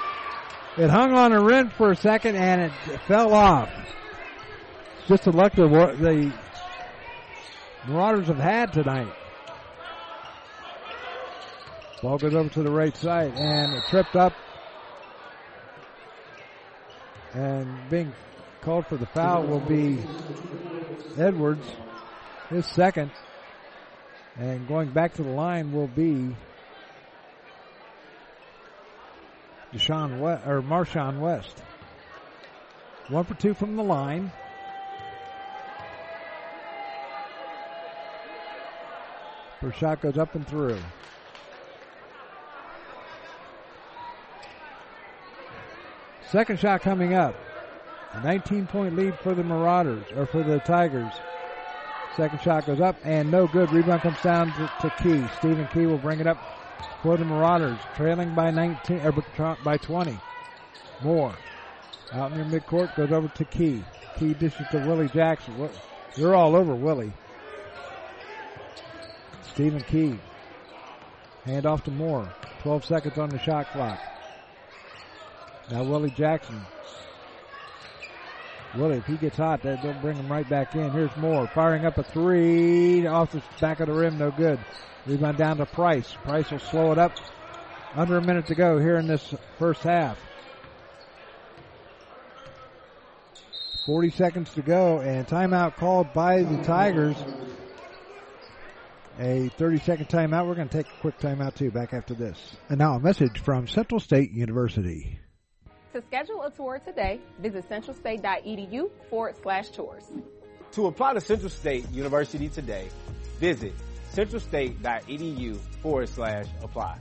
It hung on a rim for a second and it fell off. Just the luck of the Marauders have had tonight. Ball goes over to the right side and it tripped up. And being called for the foul will be Edwards, his second. And going back to the line will be Deshaun West, or Marshawn West. One for two from the line. First shot goes up and through. Second shot coming up. A 19 point lead for the Marauders, or for the Tigers. Second shot goes up and no good. Rebound comes down to, to Key. Stephen Key will bring it up for the Marauders, trailing by 19 er, or by 20. More out near midcourt goes over to Key. Key dishes to Willie Jackson. You're all over Willie. Stephen Key. Hand off to Moore. 12 seconds on the shot clock. Now Willie Jackson. Willie, if he gets hot, they'll bring him right back in. Here's Moore firing up a three off the back of the rim. No good. Rebound down to Price. Price will slow it up. Under a minute to go here in this first half. 40 seconds to go and timeout called by the Tigers a 30 second timeout. We're going to take a quick timeout too back after this. And now a message from Central State University. To schedule a tour today, visit centralstate.edu forward slash tours. To apply to Central State University today, visit centralstate.edu forward slash apply.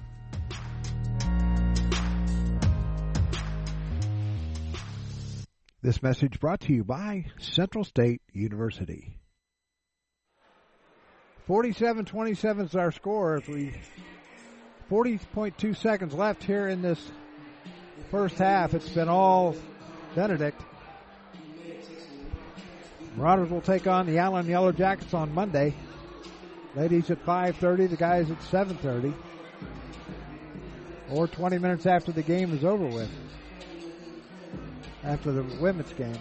This message brought to you by Central State University. 47-27 is our score as we 40.2 seconds left here in this first half. It's been all Benedict. Marauders will take on the Allen Yellow Jackets on Monday. Ladies at 5.30, the guys at 7.30. Or 20 minutes after the game is over with. After the women's game.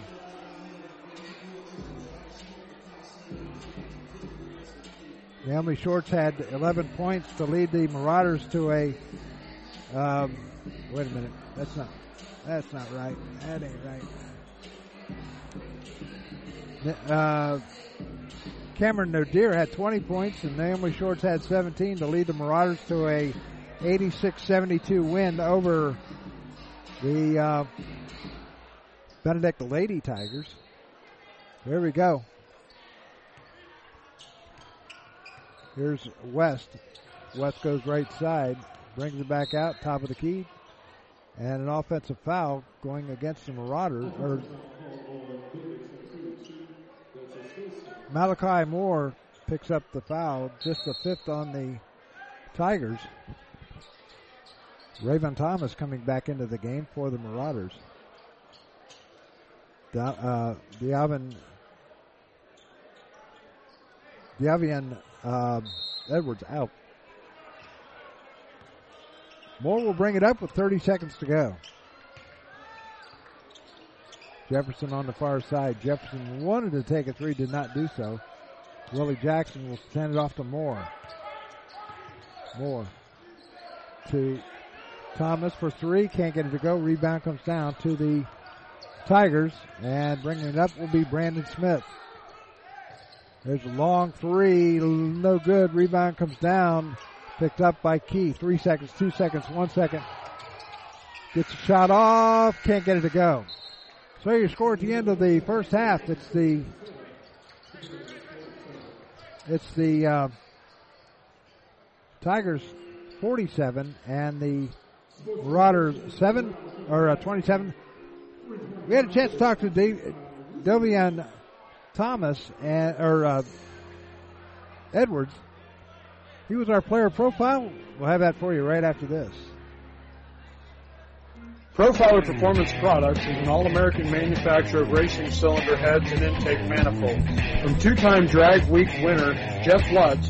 Naomi Shorts had 11 points to lead the Marauders to a. Um, wait a minute. That's not. That's not right. That ain't right. Uh, Cameron Nodeer had 20 points, and Naomi Shorts had 17 to lead the Marauders to a 86-72 win over the uh, Benedict Lady Tigers. There we go. Here's West. West goes right side, brings it back out, top of the key, and an offensive foul going against the Marauders. Or Malachi Moore picks up the foul, just the fifth on the Tigers. Raven Thomas coming back into the game for the Marauders. Da, uh, Diavin, Diavian uh, Edwards out. Moore will bring it up with 30 seconds to go. Jefferson on the far side. Jefferson wanted to take a three, did not do so. Willie Jackson will send it off to Moore. Moore to Thomas for three. Can't get it to go. Rebound comes down to the Tigers. And bringing it up will be Brandon Smith. There's a long three. No good. Rebound comes down. Picked up by Key. Three seconds, two seconds, one second. Gets a shot off. Can't get it to go. So your score at the end of the first half. It's the it's the uh, Tigers 47 and the Marauders 7 or uh, 27. We had a chance to talk to Dave, Dovian Thomas and or uh, Edwards. He was our player profile. We'll have that for you right after this. Profiler Performance Products is an all-American manufacturer of racing cylinder heads and intake manifolds. From two-time Drag Week winner Jeff Lutz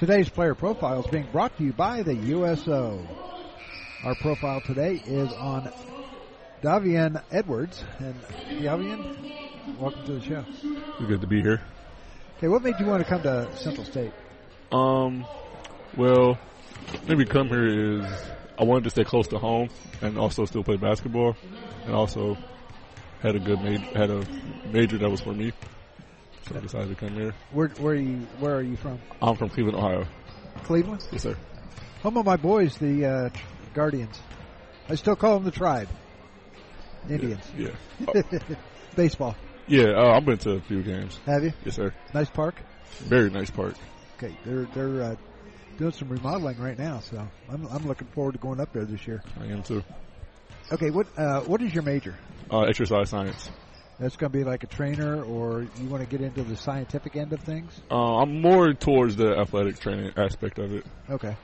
Today's player profile is being brought to you by the USO. Our profile today is on Davian Edwards. And Davian, welcome to the show. It's good to be here. Okay, what made you want to come to Central State? Um, well, maybe come here is I wanted to stay close to home and also still play basketball, and also had a good major, had a major that was for me. So I decided to come here. Where, where are you? Where are you from? I'm from Cleveland, Ohio. Cleveland. Yes, sir. Home of my boys, the uh, Guardians. I still call them the Tribe. Indians. Yeah. Baseball. Yeah, uh, I've been to a few games. Have you? Yes, sir. Nice park. Very nice park. Okay, they're they're uh, doing some remodeling right now, so I'm I'm looking forward to going up there this year. I am too. Okay, what uh, what is your major? Uh, exercise science. That's going to be like a trainer, or you want to get into the scientific end of things? Uh, I'm more towards the athletic training aspect of it. Okay.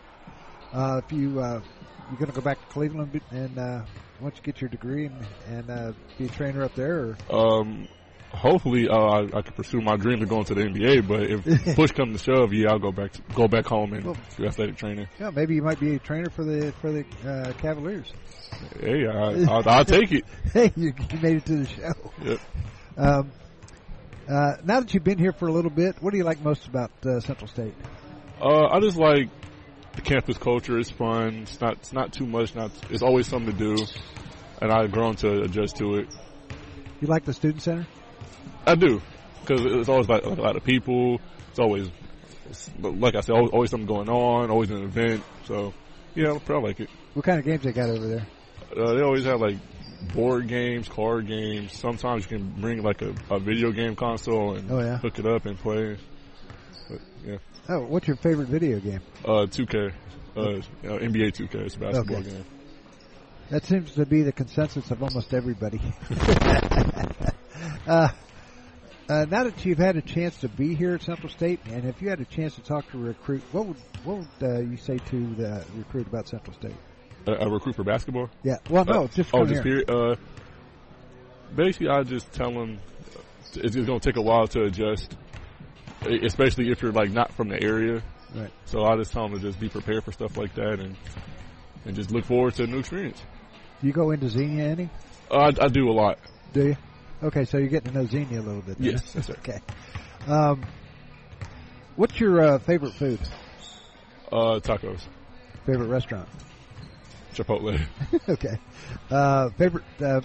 Uh, if you uh, you're going to go back to Cleveland and uh, once you get your degree and, and uh, be a trainer up there, or um, hopefully uh, I, I can pursue my dream of going to the NBA. But if push comes to shove, yeah, I'll go back to, go back home and Well- do athletic training. yeah, maybe you might be a trainer for the for the uh, Cavaliers. Hey, I, I'll, I'll take it. hey, you, you made it to the show. Yep. Um, uh, now that you've been here for a little bit, what do you like most about uh, Central State? Uh, I just like the campus culture. It's fun. It's not. It's not too much. Not. It's always something to do, and I've grown to adjust to it. You like the student center? I do because it's always like, like a lot of people. It's always, like I said, always, always something going on. Always an event. So Yeah, I probably like it. What kind of games they got over there? Uh, they always have like board games, card games. Sometimes you can bring like a, a video game console and Oh, yeah? hook it up and play. But, yeah. Oh, what's your favorite video game? Uh, 2K. Uh, uh, NBA 2K. It's a basketball Okay. game. That seems to be the consensus of almost everybody. uh, uh, now that you've had a chance to be here at Central State, and if you had a chance to talk to a recruit, what would what would uh, you say to the recruit about Central State? A, a recruit for basketball? Yeah. Well, no, Uh, just oh, just here. period. Uh, basically, I just tell them it's, it's going to take a while to adjust, especially if you're like not from the area. Right. So I just tell them to just be prepared for stuff like that and and just look forward to a new experience. Do you go into Xenia any? Uh, I, I do a lot. Do you? Okay, so you're getting to know Xenia a little bit. Yes, that's right. Okay. Um, what's your uh, favorite food? Uh, tacos, Favorite restaurant? Chipotle. okay. Uh, favorite uh,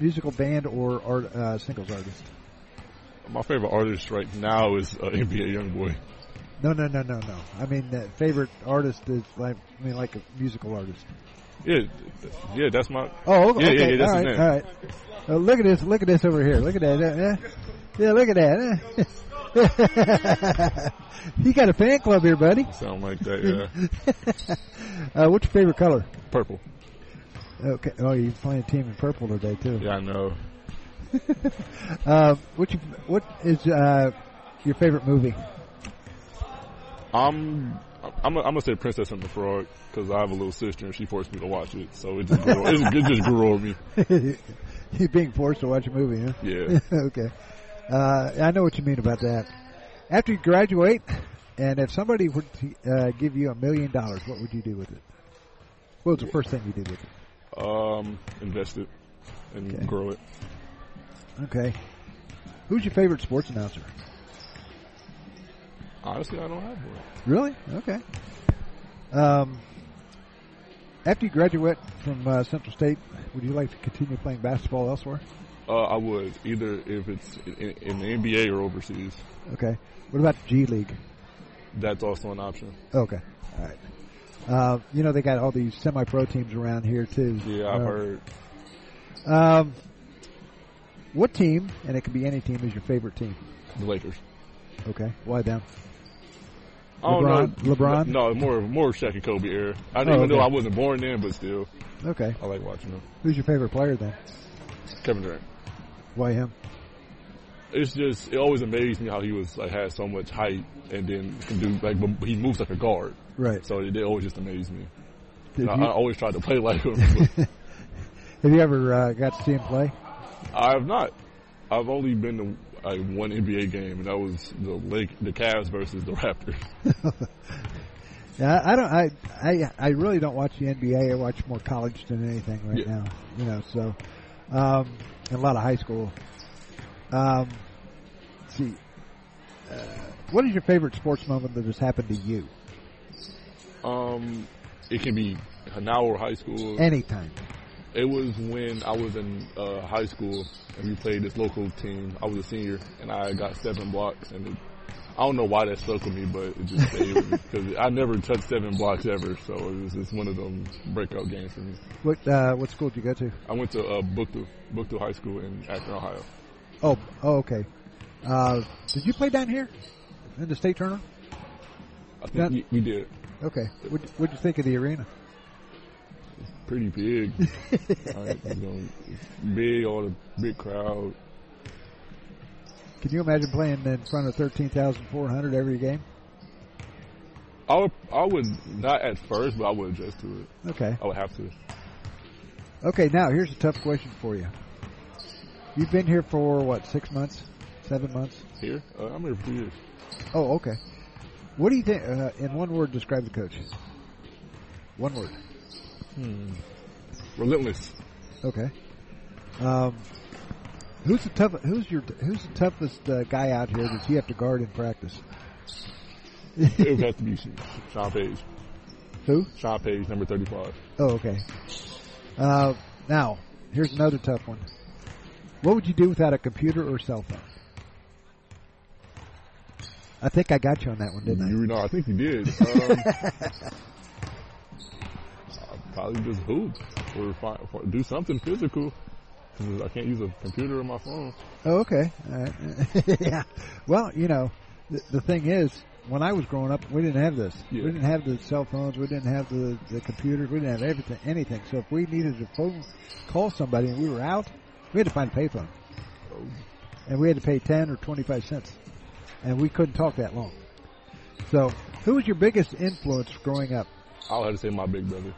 musical band or art, uh, singles artist? My favorite artist right now is uh, NBA YoungBoy. No, no, no, no, no. I mean, uh, favorite artist is like, I mean, like a musical artist. Yeah, yeah, that's my. Oh, okay. yeah, yeah, yeah, that's all his right, name. all right. Uh, look at this. Look at this over here. Look at that. Uh, yeah, look at that. you got a fan club here, buddy. Sound like that, yeah. uh, what's your favorite color? Purple. Okay. Oh, you're playing a team in purple today too. Yeah, I know. uh, what you, what is uh, your favorite movie? I'm gonna say Princess and the Frog because I have a little sister and she forced me to watch it, so it just grew, it, it just grew on me. You're being forced to watch a movie, huh? Yeah. okay. Uh, I know what you mean about that. After you graduate, and if somebody to uh, give you a million dollars, what would you do with it? What was the first thing you did with it? Um, invest it and Okay. grow it. Okay. Who's your favorite sports announcer? Honestly, I don't have one. Really? Okay. Um, after you graduate from uh, Central State, would you like to continue playing basketball elsewhere? Uh, I would either if it's in, in the NBA or overseas. Okay. What about the G League? That's also an option. Okay. All right. Uh, you know they got all these semi-pro teams around here too. Yeah, I've Uh, heard. Um, what team, and it could be any team, is your favorite team? The Lakers. Okay. Why them? Don't LeBron? know. LeBron? No, more more Shaq and Kobe era. I didn't Oh, even know. I wasn't born then, but still, Okay. I like watching them. Who's your favorite player then? Kevin Durant. Why him? It's just it always amazed me how he was like had so much height and then can do like he moves like a guard. Right. So it, it always just amazed me. Did I, I always tried to play like him. Have you ever uh, got to see him play? I have not. I've only been to uh, one NBA game, and that was the Lake, the Cavs versus the Raptors. Yeah, I I don't. I, I I really don't watch the NBA. I watch more college than anything right Yeah. now. You know, so um, and a lot of high school. Um, see, uh, what is your favorite sports moment that has happened to you? Um, it can be now or high school. Anytime. It was when I was in uh, high school and we played this local team. I was a senior and I got seven blocks and it, I don't know why that stuck with me, but it just stayed with me because I never touched seven blocks ever. So it was just one of them breakout games for me. What uh, what school did you go to? I went to uh, Buchtel High School in Akron, Ohio. Oh, oh, okay. Uh, did you play down here in the state tournament? I think That- we, we did. Okay. What what'd you think of the arena? Pretty big. You know, big, all the big crowd. Can you imagine playing in front of thirteen thousand four hundred every game? I would, I would not at first, but I would adjust to it. Okay. I would have to. Okay, now here's a tough question for you. You've been here for what, six months, seven months? Here, uh, I'm here for two years. Oh, okay. What do you think? Uh, in one word, describe the coach. One word. Hmm. Relentless. Okay. Um, who's the tough? Who's your? Who's the toughest uh, guy out here that you have to guard in practice? it have to be Sean Page. Who? Sean Page, number 35. Oh, okay. Uh, now, here's another tough one. What would you do without a computer or cell phone? I think I got you on that one, didn't I? You know, I think you did. Um, probably just hoop or do something physical. 'Cause I can't use a computer or my phone. Oh, okay. Uh, yeah. Well, you know, the, the thing is, when I was growing up, we didn't have this. Yeah. We didn't have the cell phones. We didn't have the, the computers. We didn't have everything, anything. So if we needed to phone, call somebody and we were out, we had to find a payphone. And we had to pay 10 or 25 cents. And we couldn't talk that long. So, who was your biggest influence growing up? I'll have to say my big brother.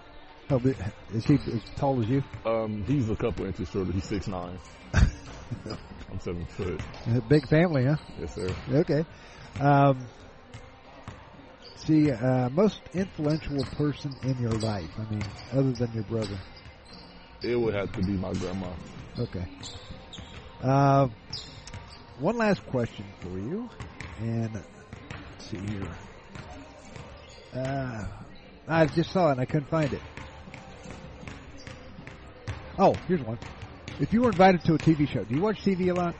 How big, is he as tall as you? Um, he's a couple inches shorter. He's six nine. I'm seven foot. Big family, huh? Yes, sir. Okay. Um, see, uh, most influential person in your life. I mean, other than your brother. It would have to be my grandma. Okay. Uh, one last question for you, and let's see here. Uh, I just saw it and I couldn't find it. Oh, here's one. If you were invited to a TV show, do you watch TV a lot?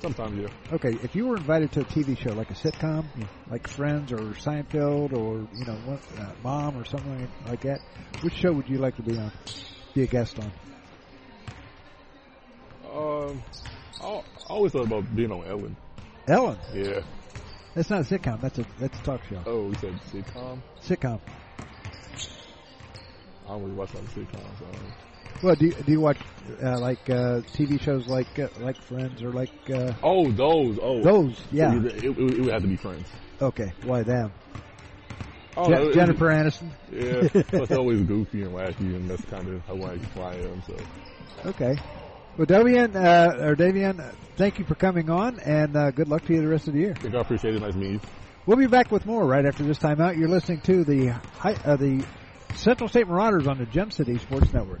Sometimes, yeah. Okay, if you were invited to a TV show like a sitcom, like Friends or Seinfeld or you know what, uh, Mom or something like that, which show would you like to be on? Be a guest on? Um, I always thought about being on Ellen. Ellen. Yeah. That's not a sitcom. That's a that's a talk show. Oh, you said sitcom? Sitcom. I don't really watch a lot of sitcoms. So. Well, do you, do you watch uh, like uh, TV shows like uh, like Friends or like? Uh, Oh, those. Oh, Those, yeah. It, it, it would have to be Friends. okay, why them? Oh, Je- Jennifer Aniston. Yeah, they're always goofy and wacky, and that's kind of how I, I am. So, Okay. Well, Davian, uh, or Davian, thank you for coming on, and uh, good luck to you the rest of the year. I I appreciate it. Nice meeting you. We'll be back with more right after this time out. You're listening to the uh, the Central State Marauders on the Gem City Sports Network.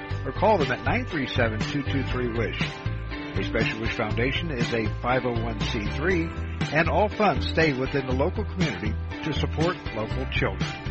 or call them at 937-223-WISH. A Special Wish Foundation is a 501c3, and all funds stay within the local community to support local children.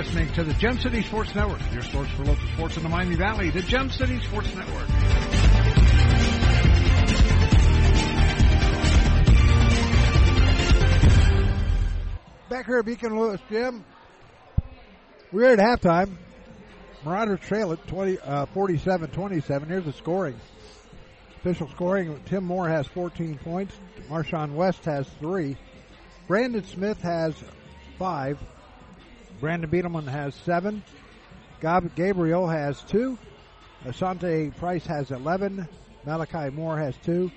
listening to the Gem City Sports Network, your source for local sports in the Miami Valley, the Gem City Sports Network. Back here at Beacom Lewis Gym, we're at halftime. Marauders trail at 20, uh, 47-27. Here's the scoring. Official scoring, Tim Moore has 14 points. Marshawn West has three. Brandon Smith has five. Brandon Beetleman has seven. Gabriel has two. Asante Price has 11. Malachi Moore has two.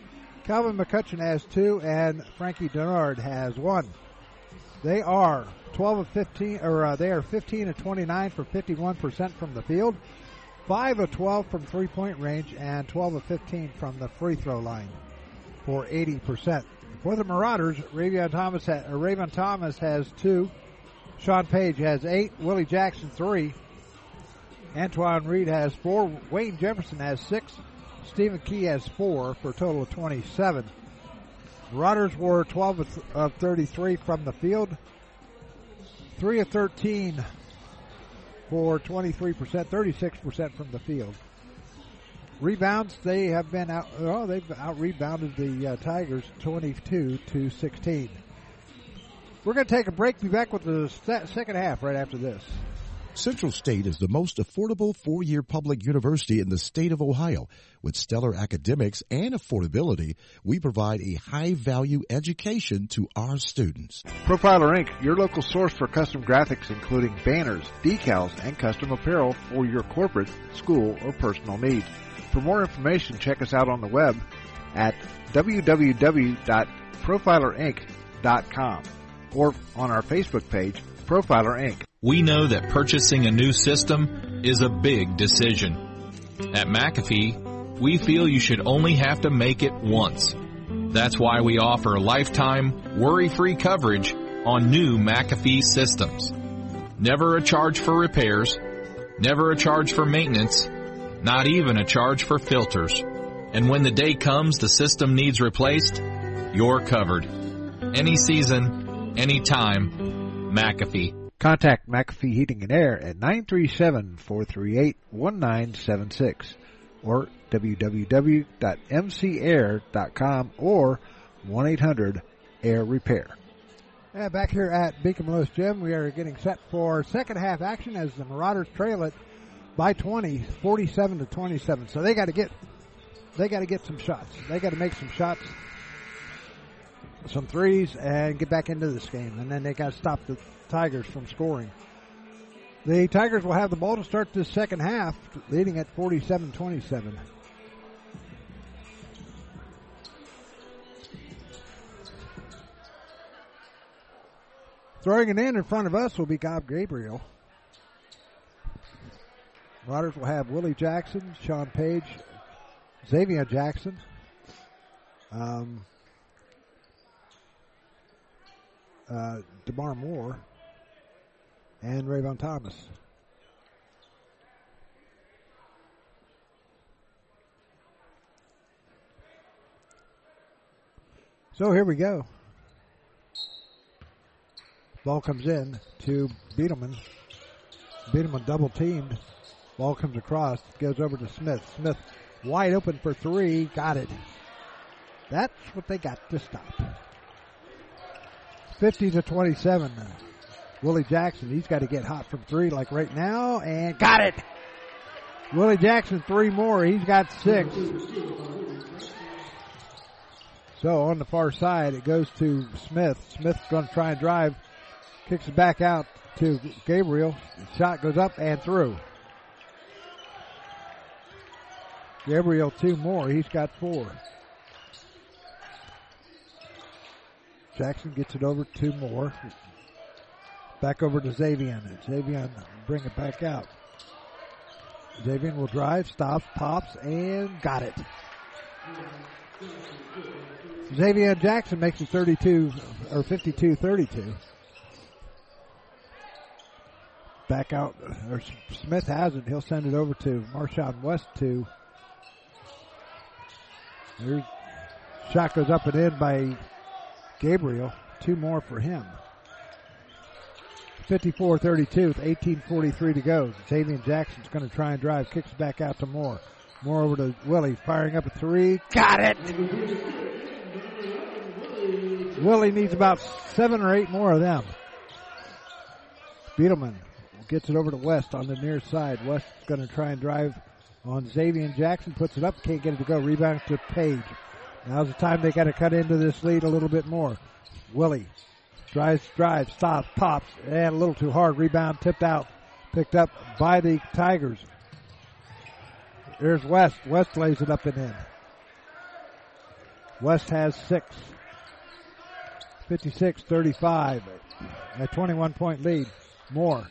Calvin McCutcheon has two. And Frankie Denard has one. They are 12 of 15, or uh, they are 15 of 29 for 51% from the field. 5 of 12 from three point range and 12 of 15 from the free throw line. for 80%. For the Marauders, Ravion Thomas, ha- Raven Thomas has two. Sean Page has eight. Willie Jackson three. Antoine Reed has four. Wayne Jefferson has six. Stephen Key has four for a total of 27. Marauders were 12 of, of 33 from the field. 3 of 13 for 23%, 36% from the field. Rebounds, they have been out, oh, they've out rebounded the uh, Tigers 22 to 16. We're going to take a break. Be back with the second half right after this. Central State is the most affordable four-year public university in the state of Ohio. With stellar academics and affordability, we provide a high-value education to our students. Profiler Inc., your local source for custom graphics including banners, decals, and custom apparel for your corporate, school, or personal needs. For more information, check us out on the web at www.profilerinc.com or on our Facebook page, Profiler Inc. We know that purchasing a new system is a big decision. At McAfee, we feel you should only have to make it once. That's why we offer lifetime, worry-free coverage on new McAfee systems. Never a charge for repairs, never a charge for maintenance, not even a charge for filters. And when the day comes the system needs replaced, you're covered. Any season, any time, McAfee. Contact McAfee Heating and Air at 937-438-1976 or www.mcair.com or 1-800-AIR Repair. Yeah, back here at Beacom Lewis Gym, we are getting set for second half action as the Marauders trail it by 20, 47 to 27. So they got to get they got to get some shots. They got to make some shots, some threes, and get back into this game. And then they got to stop the Tigers from scoring. The Tigers will have the ball to start this second half, leading at 47-27. Throwing it in in front of us will be Gob Gabriel. Riders will have Willie Jackson, Sean Page, Xavier Jackson, um, uh, DeMar Moore, and Rayvon Thomas. So here we go. Ball comes in to Beetleman. Beetleman double teamed. Ball comes across, goes over to Smith. Smith wide open for three, got it. That's what they got to stop. 50 to 27. Uh, Willie Jackson, he's got to get hot from three like right now, and got it. Willie Jackson, three more. He's got six. So on the far side, it goes to Smith. Smith's going to try and drive. Kicks it back out to Gabriel. Shot goes up and through. Gabriel, two more. He's got four. Jackson gets it over two more. Back over to Xavier. Xavier bring it back out. Xavier will drive, stops, pops, and got it. Xavier Jackson makes it 32 or 52 32. Back out, or Smith has it. He'll send it over to Marshawn West to. There's, shot goes up and in by Gabriel. Two more for him. 54-32 with 18.43 to go. Xavier Jackson's going to try and drive. Kicks back out to Moore. Moore over to Willie. Firing up a three. Got it! Willie needs about seven or eight more of them. Beetleman gets it over to West on the near side. West's going to try and drive on Xavier Jackson. Puts it up. Can't get it to go. Rebound to Page. Now's the time they got to cut into this lead a little bit more. Willie drives, drives, stops, pops, and a little too hard. Rebound tipped out, picked up by the Tigers. There's West. West lays it up and in. West has six. 56-35. A 21 point lead. Moore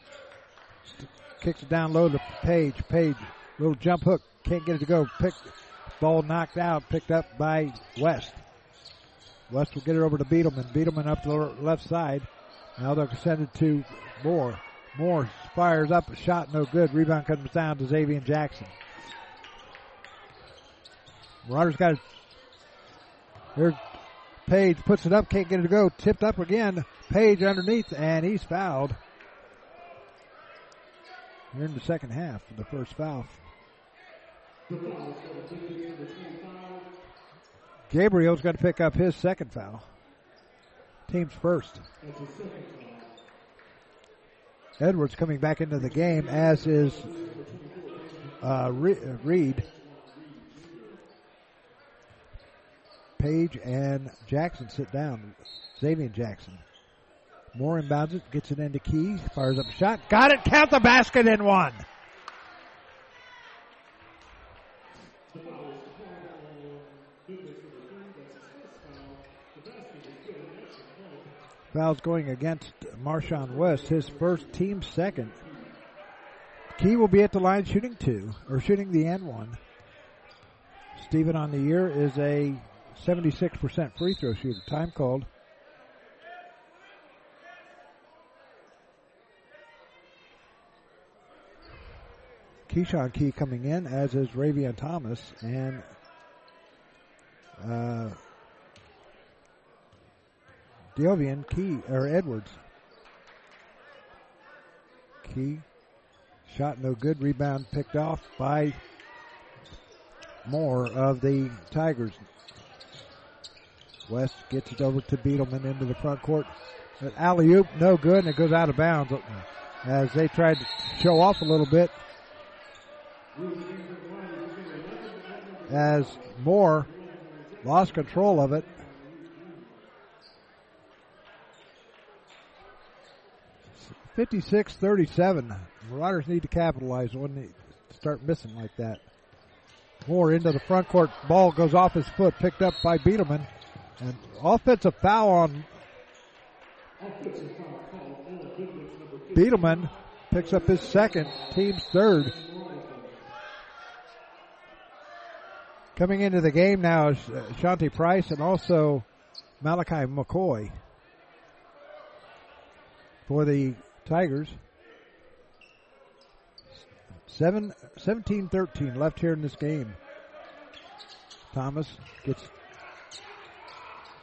kicks it down low to Page. Page, little jump hook. Can't get it to go. Pick, ball knocked out. Picked up by West. West will get it over to Beetleman. Beetleman up the left side. Now they'll send it to Moore. Moore fires up, a shot no good. Rebound comes down to Xavier Jackson. Marauders got it. Here, Page puts it up, can't get it to go. Tipped up again. Page underneath, and he's fouled. Here in the second half, the first foul. Gabriel's going to pick up his second foul. Team's first. Edwards coming back into the game, as is uh, Reed. Page and Jackson sit down. Xavier Jackson. Moore inbounds it, gets it into Key, fires up a shot. Got it, count the basket in one. Fouls going against Marshawn West, his first team second. Key will be at the line shooting two, or shooting the end one. Steven on the year is a 76% free throw shooter. Time called. Keyshawn Key coming in, as is Ravian Thomas, and uh, Diovian Key or Edwards. Key shot no good. Rebound picked off by more of the Tigers. West gets it over to Beetleman into the front court. Alley oop, no good, and it goes out of bounds as they tried to show off a little bit. As Moore lost control of it. Fifty-six thirty-seven. Marauders need to capitalize when they start missing like that. Moore into the front court. Ball goes off his foot, picked up by Beetleman. And offensive foul on Beetleman picks up his second, team's third. Coming into the game now is uh, Shanti Price and also Malachi McCoy for the Tigers. 7, 17-13 left here in this game. Thomas gets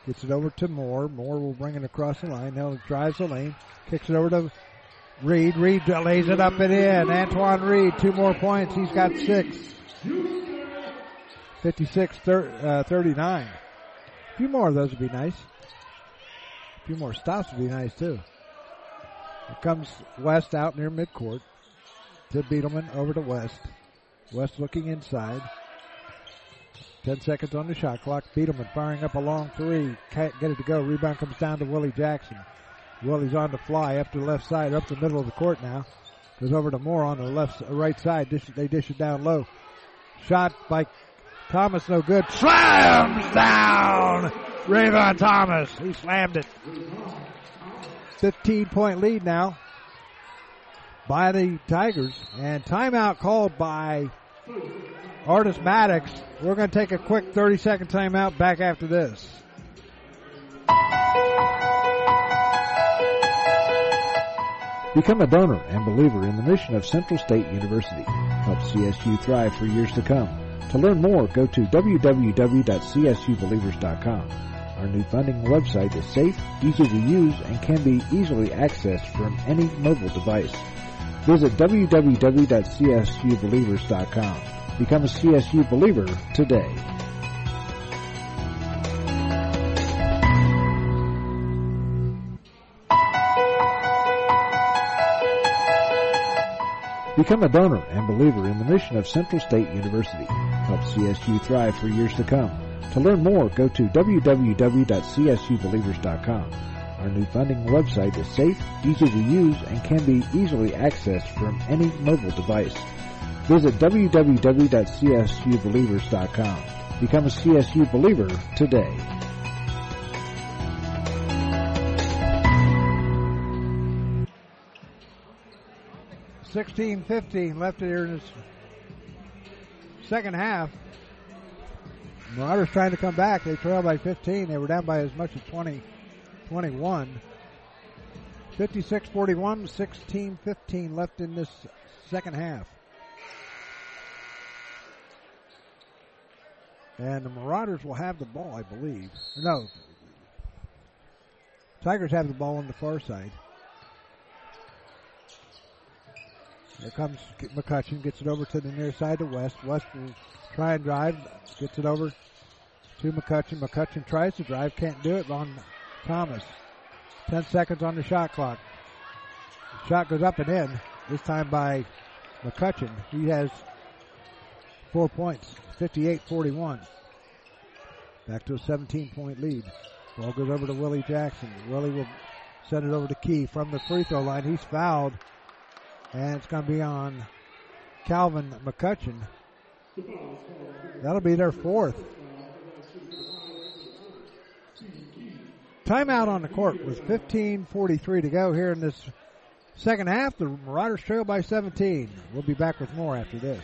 gets it over to Moore. Moore will bring it across the line. Now drives the lane, kicks it over to Reed. Reed lays it up and in. Antoine Reed, two more points. He's got six. 56 uh, 39. A few more of those would be nice. A few more stops would be nice too. Here comes West out near midcourt to Beetleman over to West. West looking inside. Ten seconds on the shot clock. Beetleman firing up a long three. Can't get it to go. Rebound comes down to Willie Jackson. Willie's on the fly up to the left side, up the middle of the court now. Goes over to Moore on the left, uh, right side. Dish, they dish it down low. Shot by Thomas, no good. Slams down. Rayvon Thomas. He slammed it. 15 point lead now by the Tigers. And timeout called by Artis Maddox. We're going to take a quick 30 second timeout back after this. Become a donor and believer in the mission of Central State University. Help CSU thrive for years to come. To learn more, go to www.csubelievers.com. Our new funding website is safe, easy to use, and can be easily accessed from any mobile device. Visit www.csubelievers.com. Become a CSU believer today. Become a donor and believer in the mission of Central State University. Help CSU thrive for years to come. To learn more, go to www.csubelievers.com. Our new funding website is safe, easy to use, and can be easily accessed from any mobile device. Visit www.csubelievers.com. Become a CSU believer today. 16-15 left here in this second half. Marauders trying to come back. They trail by 15. They were down by as much as 20, 21. 56-41, 16-15 left in this second half. And the Marauders will have the ball, I believe. No. Tigers have the ball on the far side. Here comes McCutcheon, gets it over to the near side to West. West will try and drive, gets it over to McCutcheon. McCutcheon tries to drive, can't do it on Thomas. 10 seconds on the shot clock. Shot goes up and in, this time by McCutcheon. He has four points, 58-41. Back to a 17 point lead. Ball goes over to Willie Jackson. Willie will send it over to Key from the free throw line. He's fouled. And it's going to be on Calvin McCutcheon. That'll be their fourth. Timeout on the court with 15.43 to go here in this second half. The Marauders trail by 17. We'll be back with more after this.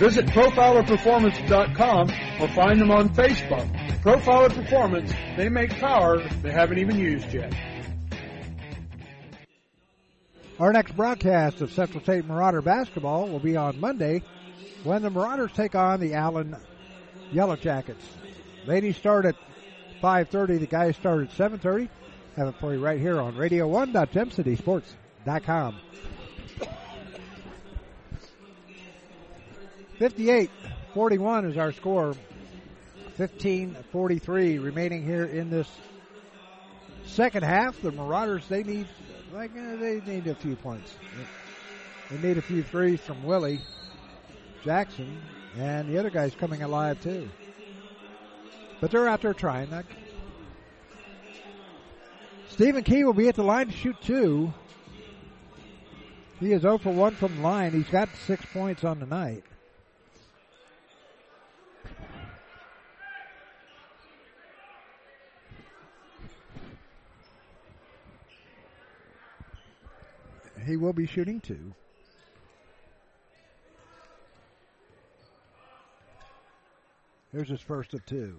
visit profilerperformance.com or find them on Facebook. Profiler Performance, they make power they haven't even used yet. Our next broadcast of Central State Marauder basketball will be on Monday when the Marauders take on the Allen Yellow Jackets. Ladies start at 5.30, the guys start at 7.30. Have it for you right here on radio1.gemcitysports.com. 58-41 is our score. 15-43 remaining here in this second half. The Marauders, they need like uh, they need a few points. They need a few threes from Willie Jackson, and the other guy's coming alive too. But they're out there trying. That. Stephen Key will be at the line to shoot two. He is 0 for 1 from the line. He's got six points on the night. He will be shooting two. Here's his first of two.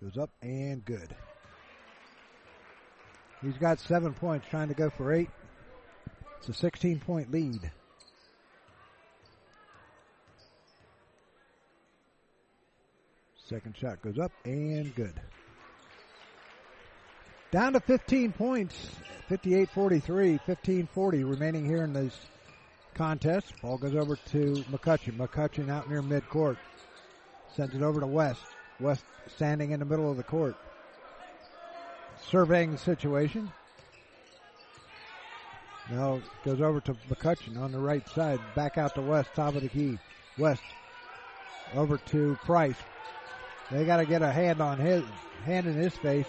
Goes up and good. He's got seven points, trying to go for eight. It's a 16 point lead. Second shot goes up and good. Down to 15 points, 58-43, 15-40 remaining here in this contest. Ball goes over to McCutcheon. McCutcheon out near midcourt. Sends it over to West. West standing in the middle of the court. Surveying the situation. Now goes over to McCutcheon on the right side. Back out to West, top of the key. West over to Price. They got to get a hand on his hand in his face.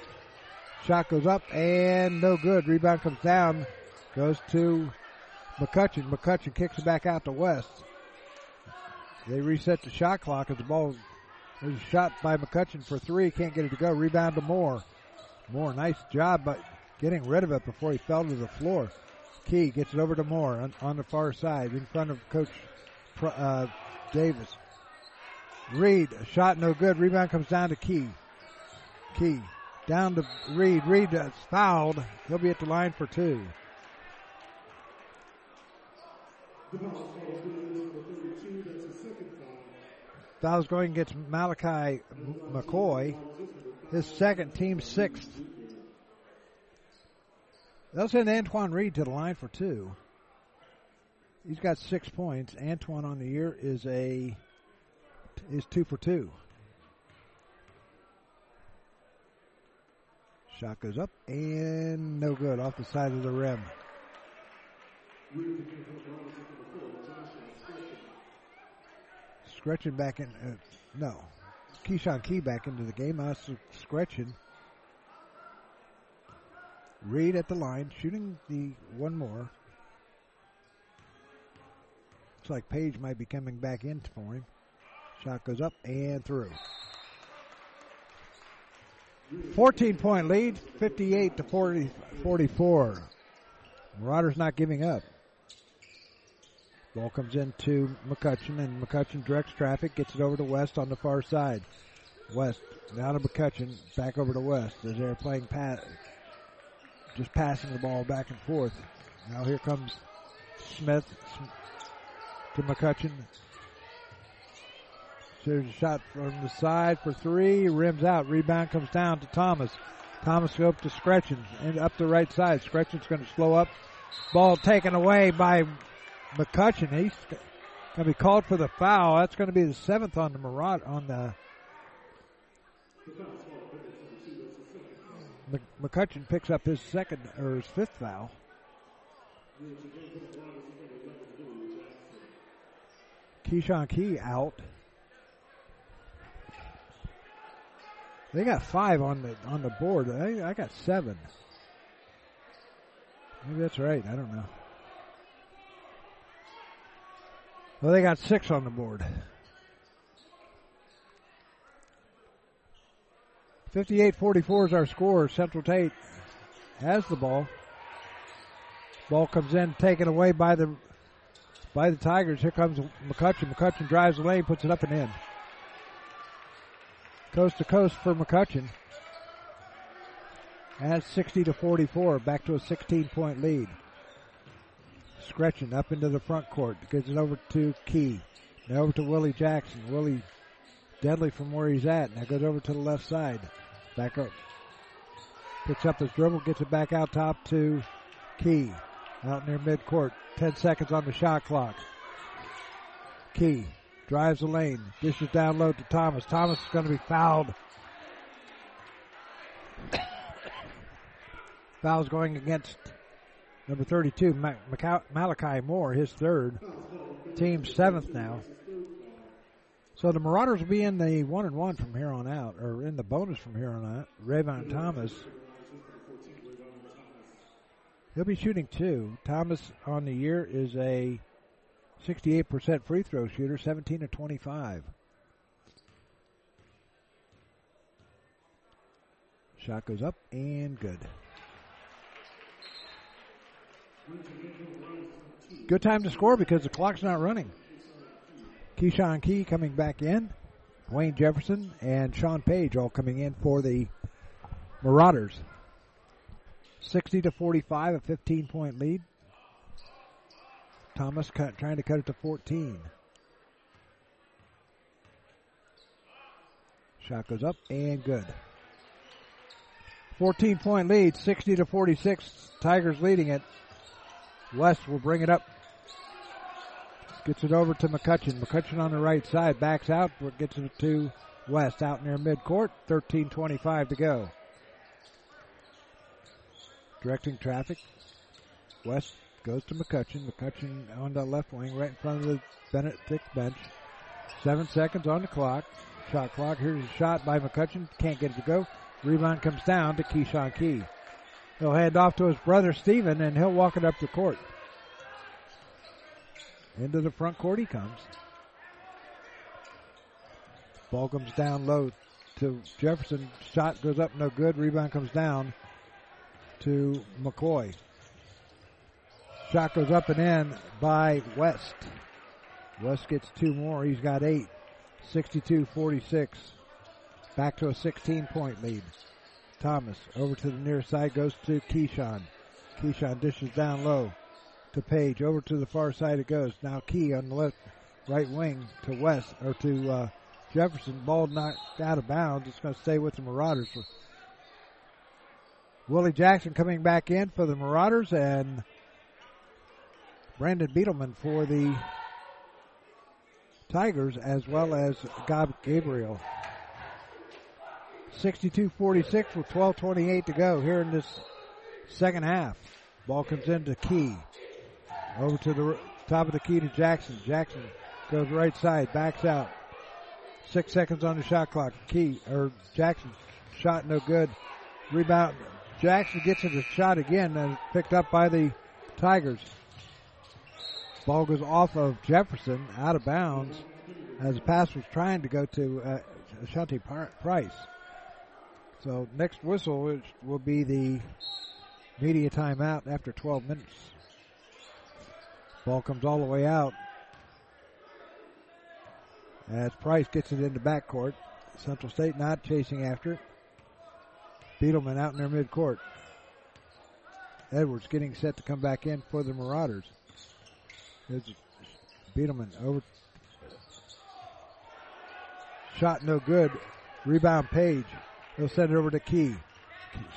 Shot goes up and no good. Rebound comes down, goes to McCutcheon. McCutcheon kicks it back out to West. They reset the shot clock as the ball is shot by McCutcheon for three. Can't get it to go. Rebound to Moore. Moore, nice job, but getting rid of it before he fell to the floor. Key gets it over to Moore on, on the far side in front of Coach uh, Davis. Reed, shot no good. Rebound comes down to Key. Key down to Reed. Reed is fouled. He'll be at the line for two. Foul's going against Malachi McCoy. His second, team sixth. They'll send Antoine Reed to the line for two. He's got six points. Antoine on the year is a is two for two. Shot goes up and no good off the side of the rim. Scretchen back in. Uh, no, Keyshawn Key back into the game. Now Scretchen Reed at the line, shooting the one more. Looks like Page might be coming back in for him. Shot goes up and through. 14 point lead, 58 to 40, 44. Marauders not giving up. Ball comes into McCutcheon, and McCutcheon directs traffic, gets it over to West on the far side. West now to McCutcheon, back over to West as they're playing pass, just passing the ball back and forth. Now here comes Smith to McCutcheon. There's a shot from the side for three, rims out, rebound comes down to Thomas. Thomas go up to Scretchen and up the right side. Scretchen's going to slow up. Ball taken away by McCutcheon. He's going to be called for the foul. That's going to be the seventh on the Marauder on the. McCutcheon picks up his second or his fifth foul. Keyshawn Key out. They got five on the on the board. I, I got seven. Maybe that's right. I don't know. Well, they got six on the board. 58-44 is our score. Central State has the ball. Ball comes in, taken away by the by the Tigers. Here comes McCutcheon. McCutcheon drives the lane, puts it up and in. Coast to coast for McCutcheon. As 60 to 44, back to a 16 point lead. Scretchen up into the front court, gives it over to Key. Now over to Willie Jackson. Willie deadly from where he's at. Now goes over to the left side. Back up. Picks up his dribble, gets it back out top to Key. Out near midcourt. 10 seconds on the shot clock. Key drives the lane, dishes down low to Thomas. Thomas is going to be fouled. Foul's going against number 32, Malachi Moore, his third. Team seventh now. So the Marauders will be in the one and one from here on out, or in the bonus from here on out. Rayvon Thomas. He'll be shooting two. Thomas on the year is a 68% free throw shooter, 17 to 25. Shot goes up and good. Good time to score because the clock's not running. Keyshawn Key coming back in. Wayne Jefferson and Sean Page all coming in for the Marauders. 60 to 45, a 15 point lead. Thomas cut, trying to cut it to 14. Shot goes up and good. 14 point lead, 60 to 46. Tigers leading it. West will bring it up. Gets it over to McCutcheon. McCutcheon on the right side. Backs out. but Gets it to West out near midcourt. 13.25 to go. Directing traffic. West goes to McCutcheon. McCutcheon on the left wing, right in front of the Bennett Benedict bench. Seven seconds on the clock. Shot clock. Here's a shot by McCutcheon. Can't get it to go. Rebound comes down to Keyshawn Key. He'll hand off to his brother Steven and he'll walk it up the court. Into the front court he comes. Ball comes down low to Jefferson. Shot goes up, no good. Rebound comes down to McCoy. Shot goes up and in by West. West gets two more. He's got eight. 62-46. Back to a 16 point lead. Thomas over to the near side goes to Keyshawn. Keyshawn dishes down low to Page. Over to the far side it goes. Now Key on the left, right wing to West or to uh, Jefferson. Ball knocked out of bounds. It's going to stay with the Marauders. Willie Jackson coming back in for the Marauders and Brandon Beetleman for the Tigers as well as Gob Gabriel. 62-46 with 12.28 to go here in this second half. Ball comes into Key. Over to the top of the key to Jackson. Jackson goes right side, backs out. Six seconds on the shot clock. Key, or Jackson, shot no good. Rebound, Jackson gets it a shot again and picked up by the Tigers. Ball goes off of Jefferson out of bounds as the pass was trying to go to uh, Shanti Price. So next whistle will be the media timeout after 12 minutes. Ball comes all the way out as Price gets it into backcourt. Central State not chasing after it. Beetleman out in their midcourt. Edwards getting set to come back in for the Marauders. There's Beetleman over. Shot no good. Rebound Page. He'll send it over to Key.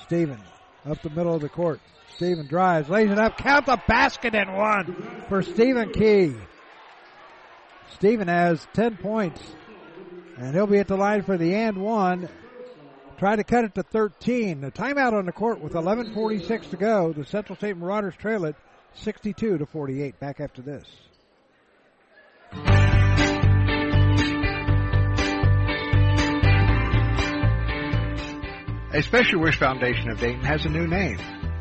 Steven up the middle of the court. Steven drives, lays it up, count the basket and one for Stephen Key. Steven has 10 points and he'll be at the line for the and one. Try to cut it to 13. The timeout on the court with 11:46 to go. The Central State Marauders trail it 62 to 48. Back after this. A Special Wish Foundation of Dayton has a new name.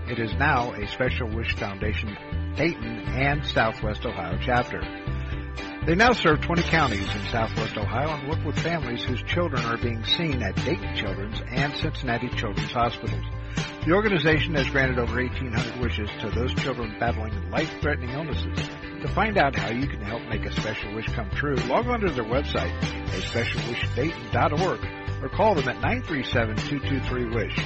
It is now a Special Wish Foundation Dayton and Southwest Ohio chapter. They now serve 20 counties in southwest Ohio and work with families whose children are being seen at Dayton Children's and Cincinnati Children's Hospitals. The organization has granted over 1,800 wishes to those children battling life-threatening illnesses. To find out how you can help make a special wish come true, log on to their website, aspecialwishdayton.org or call them at 937-223-WISH.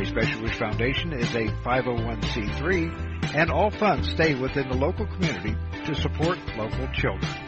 A Special Wish Foundation is a 501c3 and all funds stay within the local community to support local children.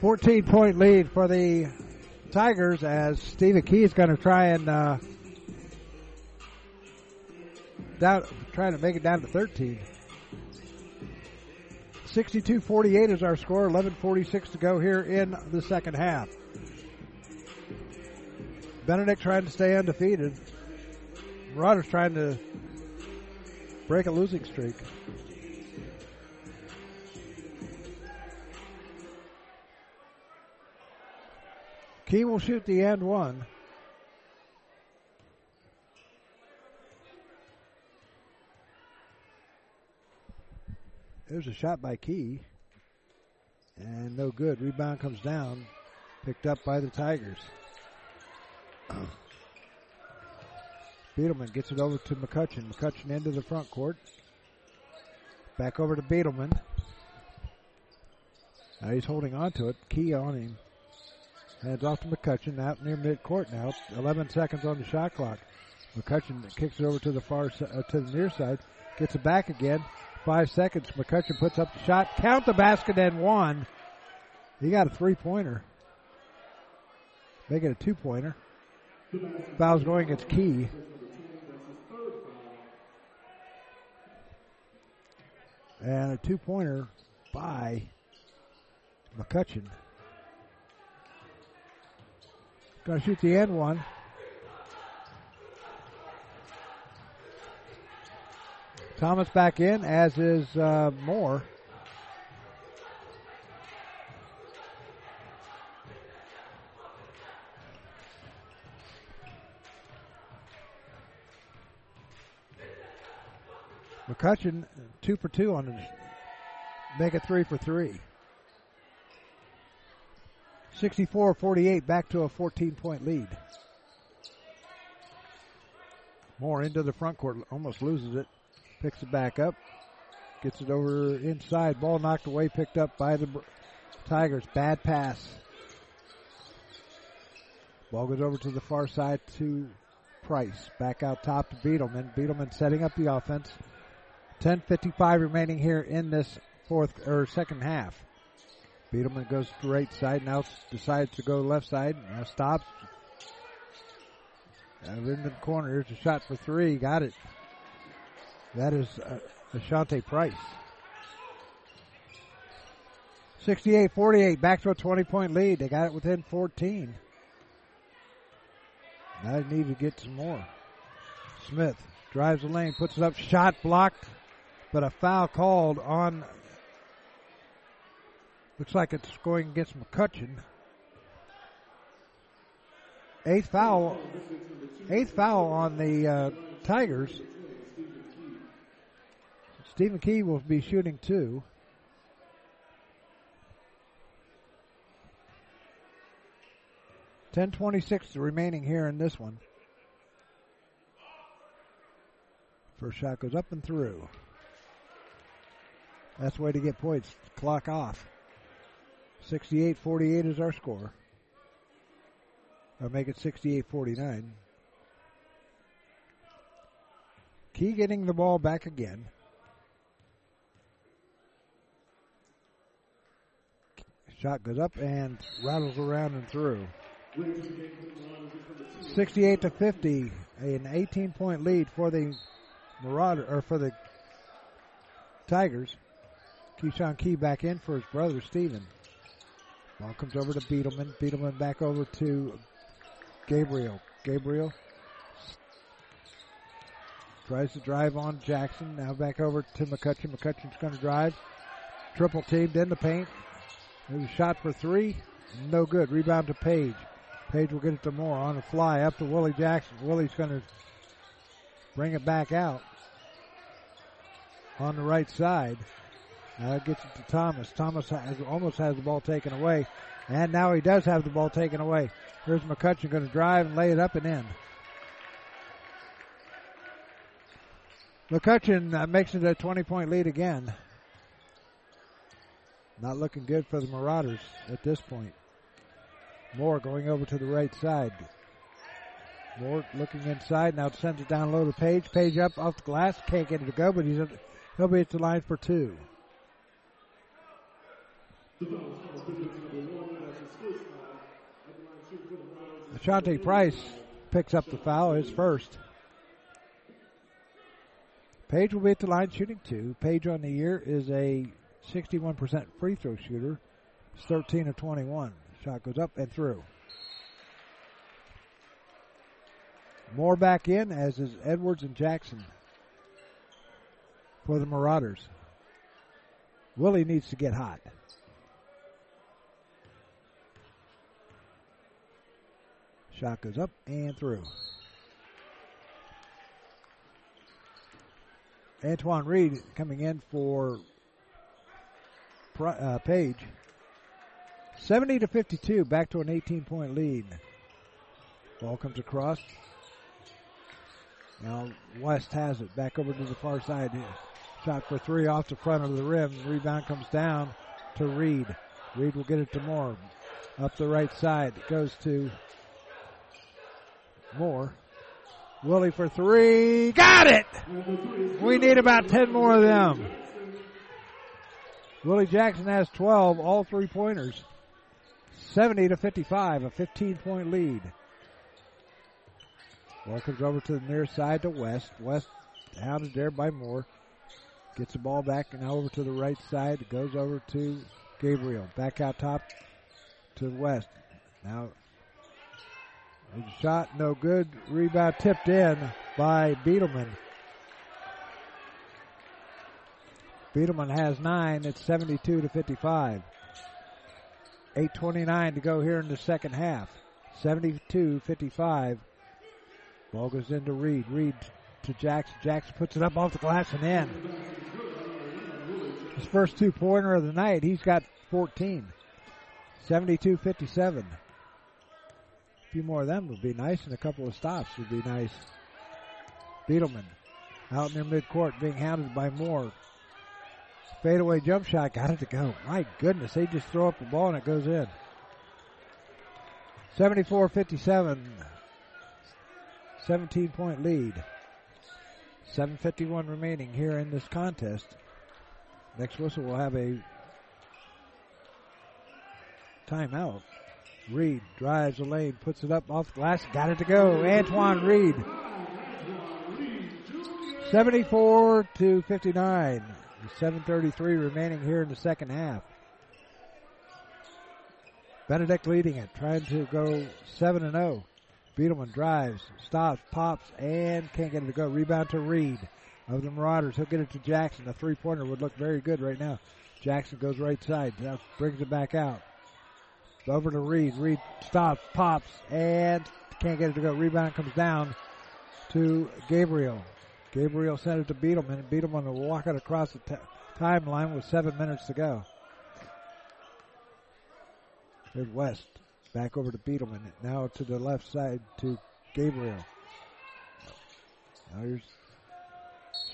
14 point lead for the Tigers as Stephen Key is going to try and uh, down, trying to make it down to 13. 62-48 is our score. 11:46 to go here in the second half. Benedict trying to stay undefeated. Marauders trying to break a losing streak. Key will shoot the end one. There's a shot by Key. And no good. Rebound comes down. Picked up by the Tigers. Beetleman gets it over to McCutcheon. McCutcheon into the front court. Back over to Beetleman. Now he's holding on to it. Key on him. Hands off to McCutcheon out near midcourt now. 11 seconds on the shot clock. McCutcheon kicks it over to the far uh, to the near side. Gets it back again. Five seconds. McCutcheon puts up the shot. Count the basket and one. He got a three pointer. Make it a two pointer. Foul's going against Key. And a two pointer by McCutcheon. To shoot the end one. Thomas back in, as is uh, Moore. McCutcheon, two for two on it. Make it three for three. 64-48 back to a 14 point lead. Moore into the front court, almost loses it. Picks it back up. Gets it over inside. Ball knocked away, picked up by the Tigers. Bad pass. Ball goes over to the far side to Price. Back out top to Beetleman. Beetleman setting up the offense. 10.55 remaining here in this fourth or second half. Beetleman goes to right side, now decides to go left side, now stops. In the corner, here's a shot for three, got it. That is uh, Ashante Price. 68-48, back to a 20 point lead. They got it within 14. Now they need to get some more. Smith drives the lane, puts it up, shot blocked, but a foul called on. Looks like it's going against McCutcheon. Eighth foul, eighth foul on the uh, Tigers. Stephen Key will be shooting two. Ten twenty six remaining here in this one. First shot goes up and through. That's the way to get points. Clock off. 68-48 is our score. Or make it 68-49. Key getting the ball back again. Shot goes up and rattles around and through. 68 to 50, an 18 point lead for the Marauder or for the Tigers. Keyshawn Key back in for his brother Steven. Ball comes over to Beetleman. Beetleman back over to Gabriel. Gabriel tries to drive on Jackson. Now back over to McCutcheon. McCutcheon's going to drive. Triple teamed in the paint. There's a shot for three. No good. Rebound to Page. Page will get it to Moore on the fly up to Willie Jackson. Willie's going to bring it back out on the right side. It gets it to Thomas. Thomas has, almost has the ball taken away. And now he does have the ball taken away. Here's McCutcheon going to drive and lay it up and in. McCutcheon uh, makes it a 20 point lead again. Not looking good for the Marauders at this point. Moore going over to the right side. Moore looking inside. Now sends it down low to Page. Page up off the glass. Can't get it to go, but he's he'll be at the line for two. Ashante Price picks up the foul, his first. Page will be at the line shooting two. Page on the year is a 61% free throw shooter. It's 13 of 21. Shot goes up and through. Moore back in, as is Edwards and Jackson for the Marauders. Willie needs to get hot. Shot goes up and through. Antoine Reed coming in for uh, Page. 70 to 52, back to an 18 point lead. Ball comes across. Now West has it back over to the far side. Shot for three off the front of the rim. Rebound comes down to Reed. Reed will get it to Moore. Up the right side. It goes to Moore. Willie for three. Got it! We need about 10 more of them. Willie Jackson has 12, all three pointers. 70 to 55, a 15 point lead. Ball comes over to the near side to West. West hounded there by Moore. Gets the ball back and over to the right side. Goes over to Gabriel. Back out top to West. Now shot no good. Rebound tipped in by Beetleman. Beetleman has nine. It's 72 to 55. 8.29 to go here in the second half. 72 55. Ball goes into Reed. Reed to Jackson. Jackson puts it up off the glass and in. His first two pointer of the night. He's got 14. 72 57. Few more of them would be nice, and a couple of stops would be nice. Beetleman out their midcourt being hounded by Moore. Fadeaway jump shot got it to go. My goodness, they just throw up the ball and it goes in. 74 57. 17 point lead. 7.51 remaining here in this contest. Next whistle will have a timeout. Reed drives the lane, puts it up off the glass, got it to go. Antoine Reed. 74 to 59. 7.33 remaining here in the second half. Benedict leading it, trying to go 7 and 0. Beetleman drives, stops, pops, and can't get it to go. Rebound to Reed of the Marauders. He'll get it to Jackson. The three pointer would look very good right now. Jackson goes right side, now brings it back out. Over to Reed. Reed stops, pops, and can't get it to go. Rebound comes down to Gabriel. Gabriel sent it to Beetleman, and will walk it across the t- timeline with seven minutes to go. Here's West. Back over to Beetleman. Now to the left side to Gabriel. Now here's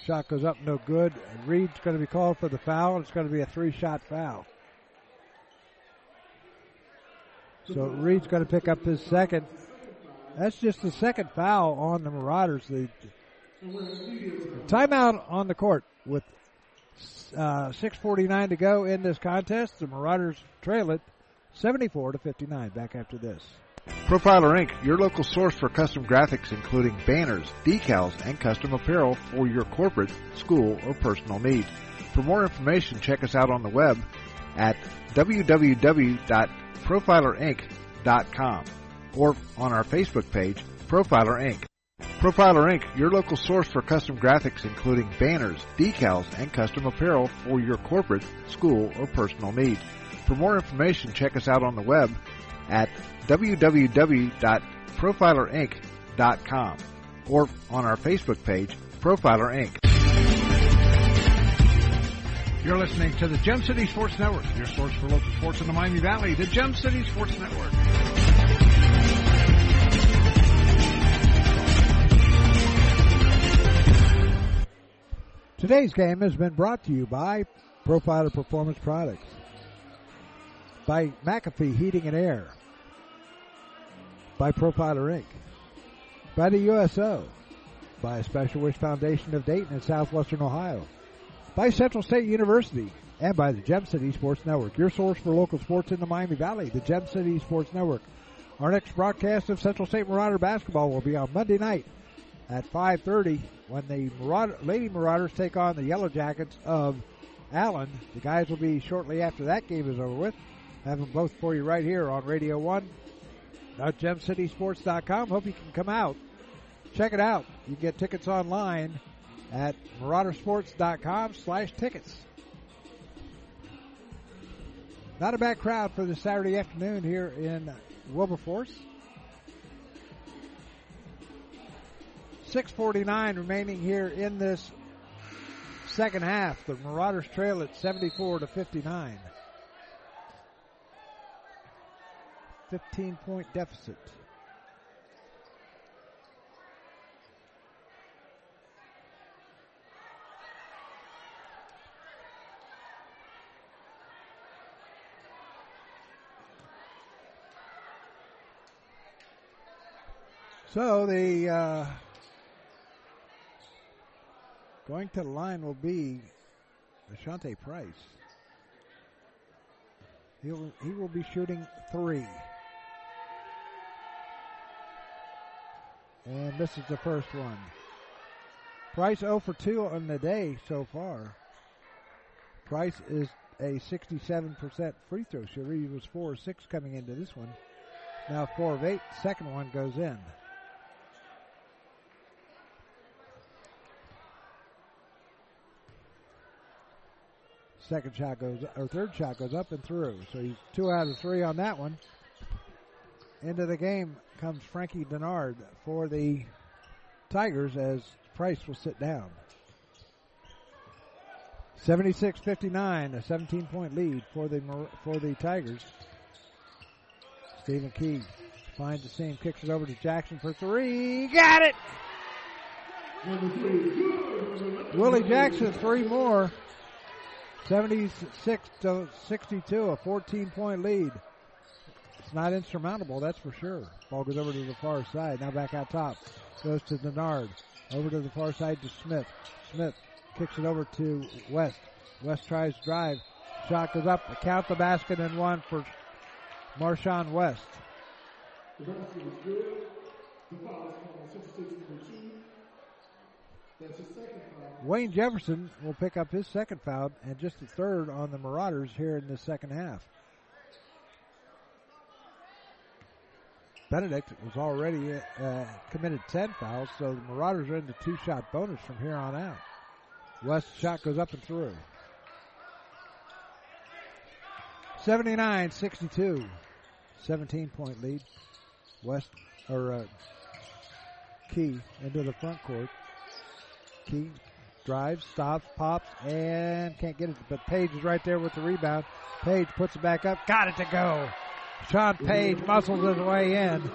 shot goes up, no good. Reed's going to be called for the foul. It's going to be a three-shot foul. So Reed's going to pick up his second. That's just the second foul on the Marauders. The timeout on the court with uh, 6:49 to go in this contest. The Marauders trail it 74 to 59. Back after this. Profiler Inc., your local source for custom graphics including banners, decals, and custom apparel for your corporate, school, or personal needs. For more information, check us out on the web at www.profilerinc.com or on our Facebook page, Profiler Inc. Profiler Inc., your local source for custom graphics including banners, decals, and custom apparel for your corporate, school, or personal needs. For more information, check us out on the web at www.profilerinc.com or on our Facebook page, Profiler Inc. You're listening to the Gem City Sports Network, your source for local sports in the Miami Valley, the Gem City Sports Network. Today's game has been brought to you by Profiler Performance Products, by McAfee Heating and Air, by Profiler Inc., by the USO, by a Special Wish Foundation of Dayton and Southwestern Ohio, by Central State University, and by the Gem City Sports Network, your source for local sports in the Miami Valley, the Gem City Sports Network. Our next broadcast of Central State Marauder basketball will be on Monday night at 5.30 when the Marauder, Lady Marauders take on the Yellow Jackets of Allen. The guys will be shortly after that game is over with. Have them both for you right here on Radio 1 gemcitysports.com. Hope you can come out. Check it out. You can get tickets online at maraudersports.com slash tickets. Not a bad crowd for the Saturday afternoon here in Wilberforce. 649 remaining here in this second half. The Marauders trail at 74 to 59. 15 point deficit. So the uh, going to the line will be Ashante Price. He'll, he will be shooting three. And this is the first one. Price 0 for 2 on the day so far. Price is a 67% free throw shooter. He was 4 or 6 coming into this one. Now 4 of 8. Second one goes in. Second shot goes, or third shot goes up and through. So he's two out of three on that one. Into the game comes Frankie Denard for the Tigers as Price will sit down. 76-59, a 17 point lead for the for the Tigers. Stephen Key finds the seam, kicks it over to Jackson for three. Got it! Willie Jackson, three more. 76 to 62, a 14 point lead. It's not insurmountable, that's for sure. Ball goes over to the far side. Now back out top. Goes to Denard. Over to the far side to Smith. Smith kicks it over to West. West tries to drive. Shot goes up. Count the basket and one for Marshawn West. Wayne Jefferson will pick up his second foul and just the third on the Marauders here in the second half. Benedict was already uh, committed 10 fouls, so the Marauders are in the two shot bonus from here on out. West shot goes up and through. 79 62. 17 point lead. West, or uh, Key into the front court. Key drives, stops, pops, and can't get it. But Page is right there with the rebound. Page puts it back up, got it to go. Sean Page muscles his way in.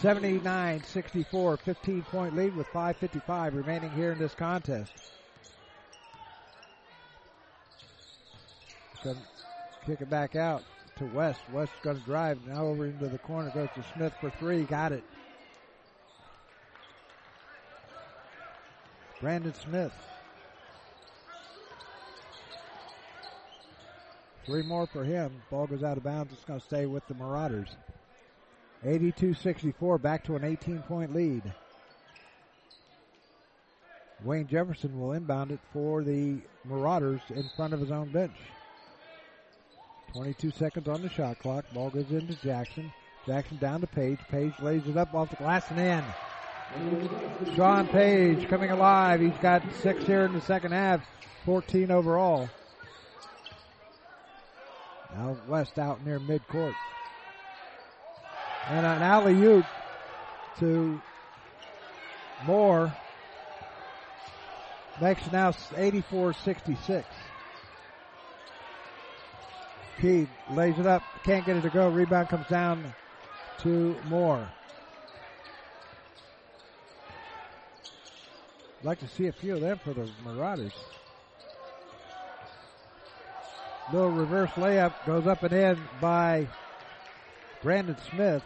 79-64, 15 point lead with 5.55 remaining here in this contest. Gonna kick it back out to West. West going to drive now over into the corner. Goes to Smith for three. Got it. Brandon Smith. Three more for him. Ball goes out of bounds. It's going to stay with the Marauders. 82-64, back to an 18-point lead. Wayne Jefferson will inbound it for the Marauders in front of his own bench. 22 seconds on the shot clock. Ball goes into Jackson. Jackson down to Page. Page lays it up off the glass and in. Sean Page coming alive. He's got six here in the second half. 14 overall. Now West out near midcourt. And an alley oop to Moore makes now 84 66. Key lays it up, can't get it to go. Rebound comes down to Moore. Like to see a few of them for the Marauders. Little reverse layup goes up and in by Brandon Smith.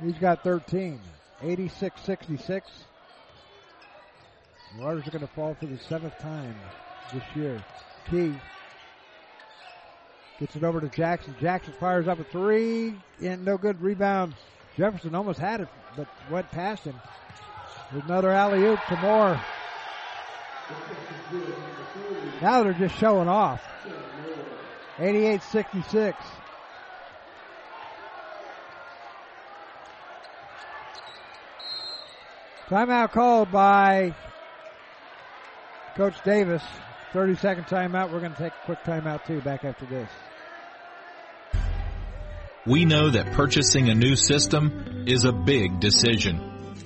He's got 13. 86-66. Marauders are going to fall for the seventh time this year. Key gets it over to Jackson. Jackson fires up a three and no good rebound. Jefferson almost had it, but went past him. Another alley oop to Moore. Now they're just showing off. 88-66. Timeout called by Coach Davis. 30 second timeout. We're going to take a quick timeout too back after this. We know that purchasing a new system is a big decision.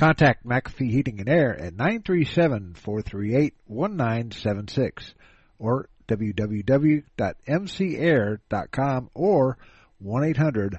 Contact McAfee Heating and Air at 937-438-1976 or www.mcair.com or 1-800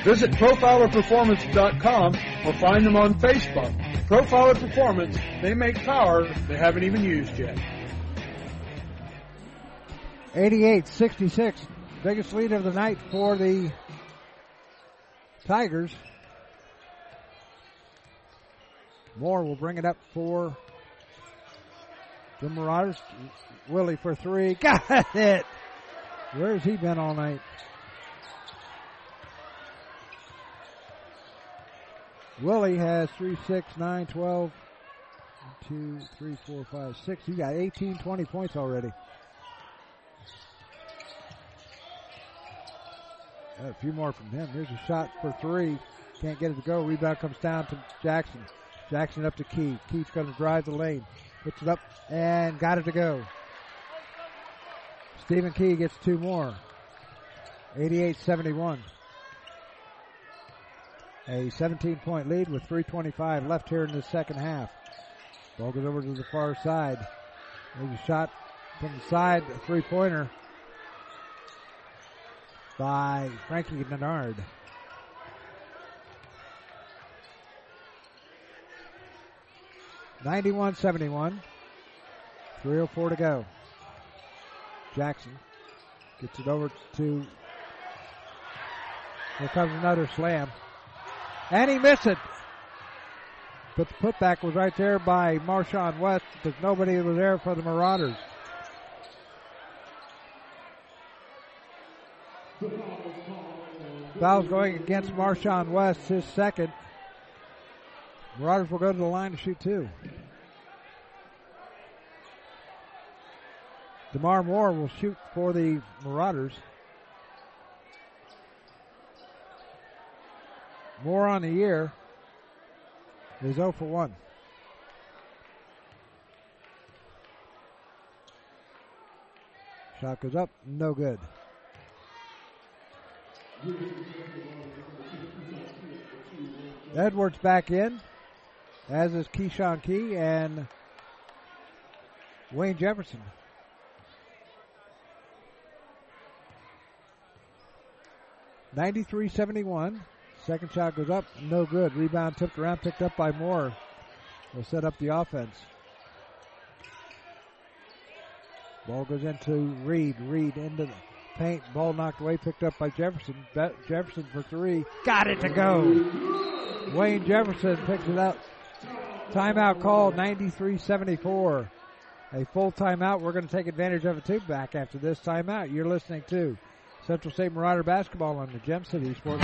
visit profilerperformance.com or find them on Facebook. Profiler Performance, they make power they haven't even used yet. 88-66. Biggest lead of the night for the Tigers. Moore will bring it up for the Marauders. Willie for three. Got it! Where's he been all night? Willie has 3, 6, 9, 12, 2, 3, 4, 5, 6. He got 18, 20 points already. A few more from him. Here's a shot for three. Can't get it to go. Rebound comes down to Jackson. Jackson up to Key. Key's going to drive the lane. Puts it up and got it to go. Stephen Key gets two more. 88-71. A 17 point lead with 325 left here in the second half. Ball goes over to the far side. There's a shot from the side, a three pointer by Frankie Denard. Ninety-one seventy-one. 304 to go. Jackson gets it over to. Here comes another slam. And he missed it. But the putback was right there by Marshawn West because nobody was there for the Marauders. Foul's going against Marshawn West, his second. Marauders will go to the line to shoot two. DeMar Moore will shoot for the Marauders. Moore on the year is 0 for 1. Shot goes up, no good. Edwards back in, as is Keyshawn Key and Wayne Jefferson. Ninety-three seventy-one. Second shot goes up, no good. Rebound tipped around, picked up by Moore. Will set up the offense. Ball goes into Reed. Reed into the paint. Ball knocked away, picked up by Jefferson. Be- Jefferson for three. Got it to go. Wayne Jefferson picks it up. Timeout called 93-74. A full timeout. We're going to take advantage of it too back after this timeout. You're listening to Central State Marauder basketball on the Gem City Sports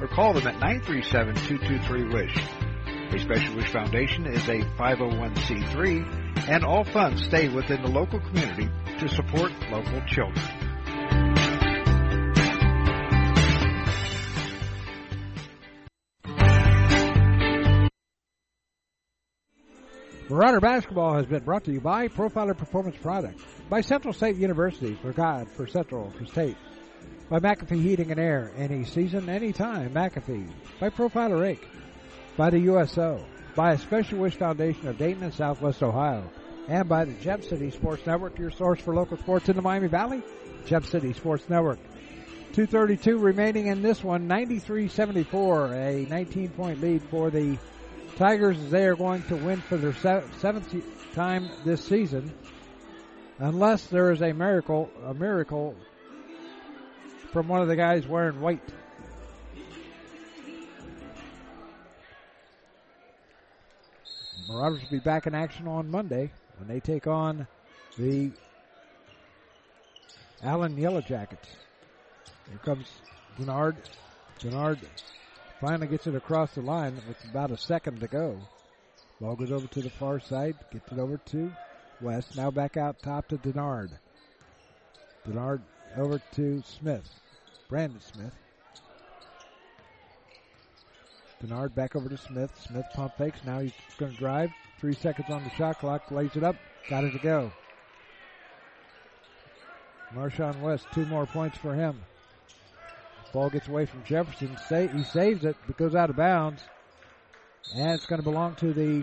or call them at 937-223-WISH. A Special Wish Foundation is a 501c3, and all funds stay within the local community to support local children. Marauder Basketball has been brought to you by Profiler Performance Products, by Central State University, for God, for Central, for State, by McAfee Heating and Air, any season, anytime, McAfee, by Profiler Inc., by the USO, by a Special Wish Foundation of Dayton and Southwest Ohio, and by the Gem City Sports Network, your source for local sports in the Miami Valley, Gem City Sports Network. 232 remaining in this one, 93-74, a 19 point lead for the Tigers as they are going to win for their seventh time this season, unless there is a miracle, a miracle from one of the guys wearing white. Marauders will be back in action on Monday when they take on the Allen Yellow Jackets. Here comes Denard. Denard finally gets it across the line with about a second to go. Ball goes over to the far side, gets it over to West. Now back out top to Denard. Denard over to Smith. Brandon Smith. Denard back over to Smith. Smith pump fakes. Now he's going to drive. Three seconds on the shot clock. Lays it up. Got it to go. Marshawn West, two more points for him. Ball gets away from Jefferson. He saves it, but goes out of bounds. And it's going to belong to the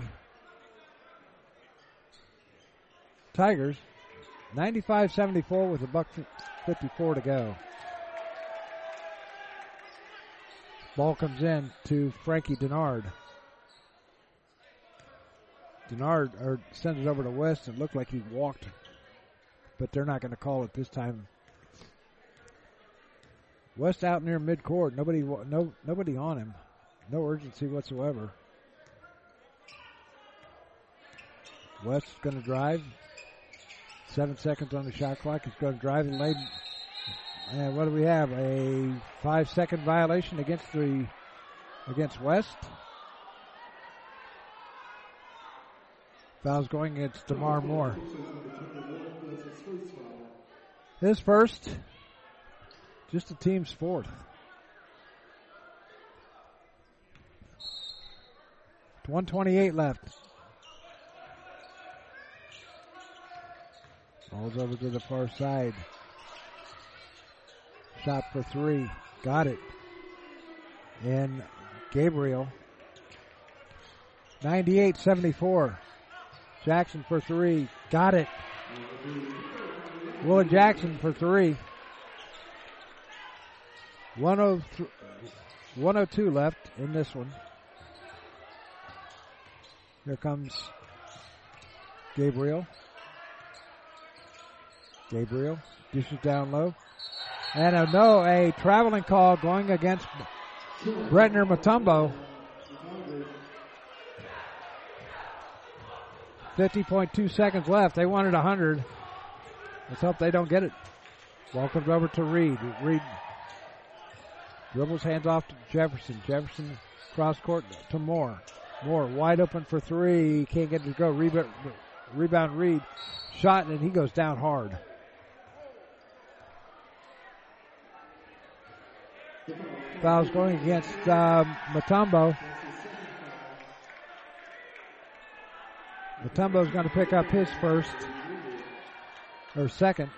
Tigers. 95-74 with a buck 54 to go. Ball comes in to Frankie Denard. Denard or sends it over to West and looked like he walked but they're not going to call it this time. West out near midcourt. Nobody, no, nobody on him. No urgency whatsoever. West's going to drive. Seven seconds on the shot clock. He's going to drive and lay. And what do we have? A five second violation against the against West. Foul's going against DeMar Moore. His first. Just the team's fourth. One twenty-eight left. Ball's over to the far side. Shot for three. Got it. And Gabriel. 98-74. Jackson for three. Got it. Willie Jackson for three. 102 left in this one. Here comes Gabriel. Gabriel dishes down low. And a no, a traveling call going against Brentner Matumbo. 50.2 seconds left. They wanted 100. Let's hope they don't get it. Ball comes over to Reed. Reed dribbles hands off to Jefferson. Jefferson cross court to Moore. Moore wide open for three. Can't get it to go. Rebound, rebound Reed. Shot and he goes down hard. Foul's going against um, Matumbo. Matumbo's going to pick up his first or second.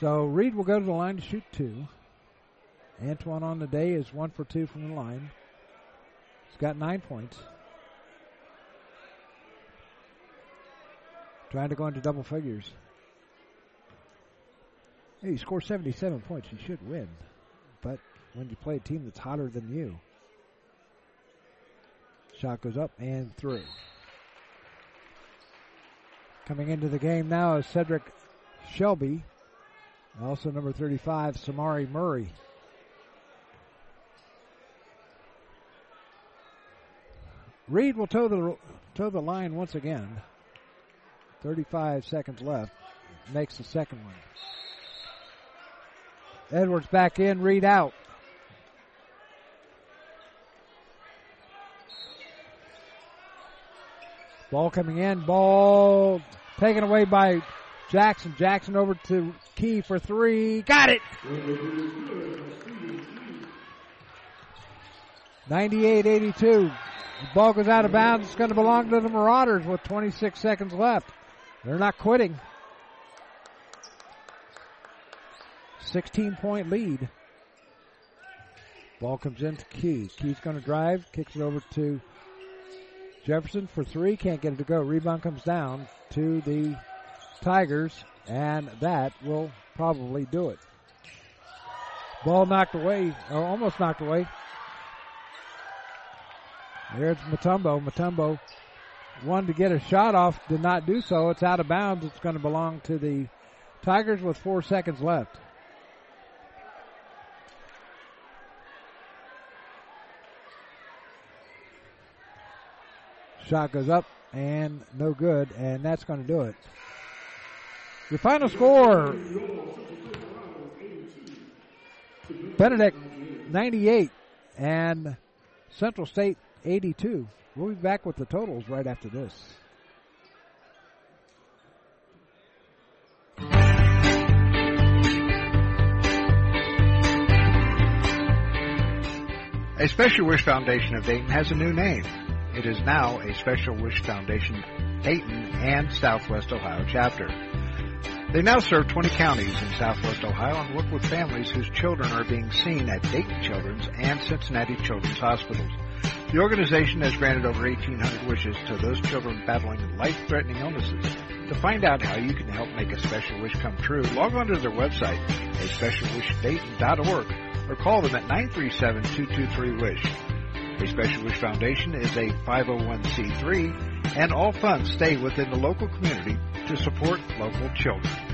So Reed will go to the line to shoot two. Antoine on the day is one for two from the line. He's got nine points. Trying to go into double figures. Hey, you score 77 points, you should win. But when you play a team that's hotter than you, shot goes up and through. Coming into the game now is Cedric Shelby. Also number 35, Samari Murray. Reed will toe the toe the line once again. 35 seconds left. Makes the second one. Edwards back in, Reed out. Ball coming in, ball taken away by Jackson. Jackson over to Key for three. Got it! 98-82. The ball goes out of bounds. It's going to belong to the Marauders with 26 seconds left. They're not quitting. 16 point lead. Ball comes into Key. Key's going to drive, kicks it over to Jefferson for three. Can't get it to go. Rebound comes down to the Tigers, and that will probably do it. Ball knocked away, or almost knocked away. There's Matumbo. Matumbo wanted to get a shot off, did not do so. It's out of bounds. It's going to belong to the Tigers with four seconds left. Shot goes up and no good, and that's going to do it. Your final score Benedict 98 and Central State 82. We'll be back with the totals right after this. A Special Wish Foundation of Dayton has a new name. It is now a Special Wish Foundation Dayton and Southwest Ohio chapter. They now serve 20 counties in Southwest Ohio and work with families whose children are being seen at Dayton Children's and Cincinnati Children's Hospitals. The organization has granted over 1,800 wishes to those children battling life-threatening illnesses. To find out how you can help make a special wish come true, log on to their website, a specialwishdayton.org, or call them at 937-223-WISH. A Special Wish Foundation is a 501c3, and all funds stay within the local community to support local children.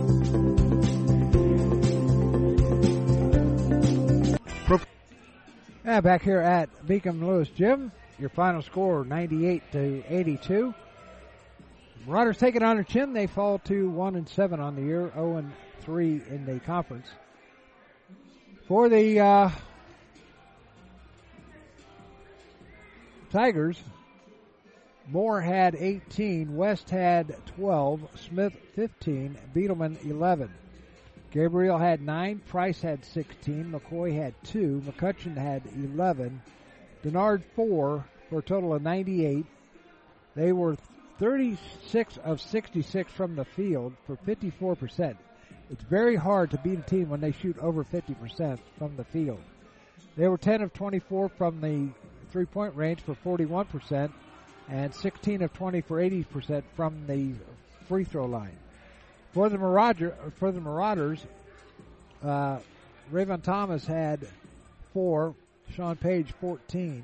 Yeah, back here at Beacom Lewis Gym, your final score 98 to 82. Marauders take it on their chin. They fall to 1 and 7 on the year, 0 and 3 in the conference. For the uh, Tigers, Moore had 18, West had 12, Smith 15, Beetleman 11. Gabriel had nine, Price had 16, McCoy had two, McCutcheon had 11, Denard four for a total of 98. They were 36 of 66 from the field for 54%. It's very hard to beat a team when they shoot over 50% from the field. They were 10 of 24 from the three point range for 41% and 16 of 20 for 80% from the free throw line. For the Marauder, for the Marauders, uh, Rayvon Thomas had four, Sean Page 14,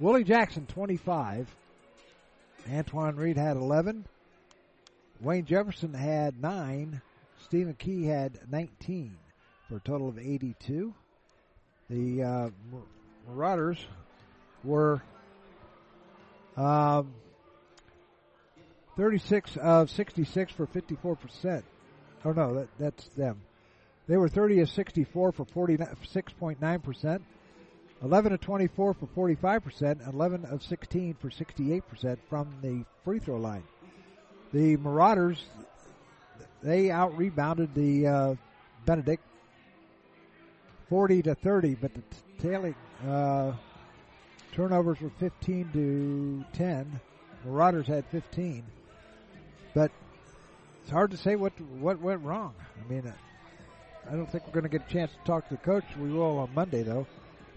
Willie Jackson 25, Antoine Reed had 11, Wayne Jefferson had nine, Stephen Key had 19 for a total of 82. The uh, Marauders were um, 36 of 66 for 54%. Oh no, that, that's them. They were 30 of 64 for 46.9%. 11 of 24 for 45%, 11 of 16 for 68% from the free throw line. The Marauders, they out rebounded the uh, Benedict 40 to 30, but the tailing uh, turnovers were 15 to 10. Marauders had 15, but it's hard to say what what went wrong. I mean, I don't think we're going to get a chance to talk to the coach. We will on Monday though,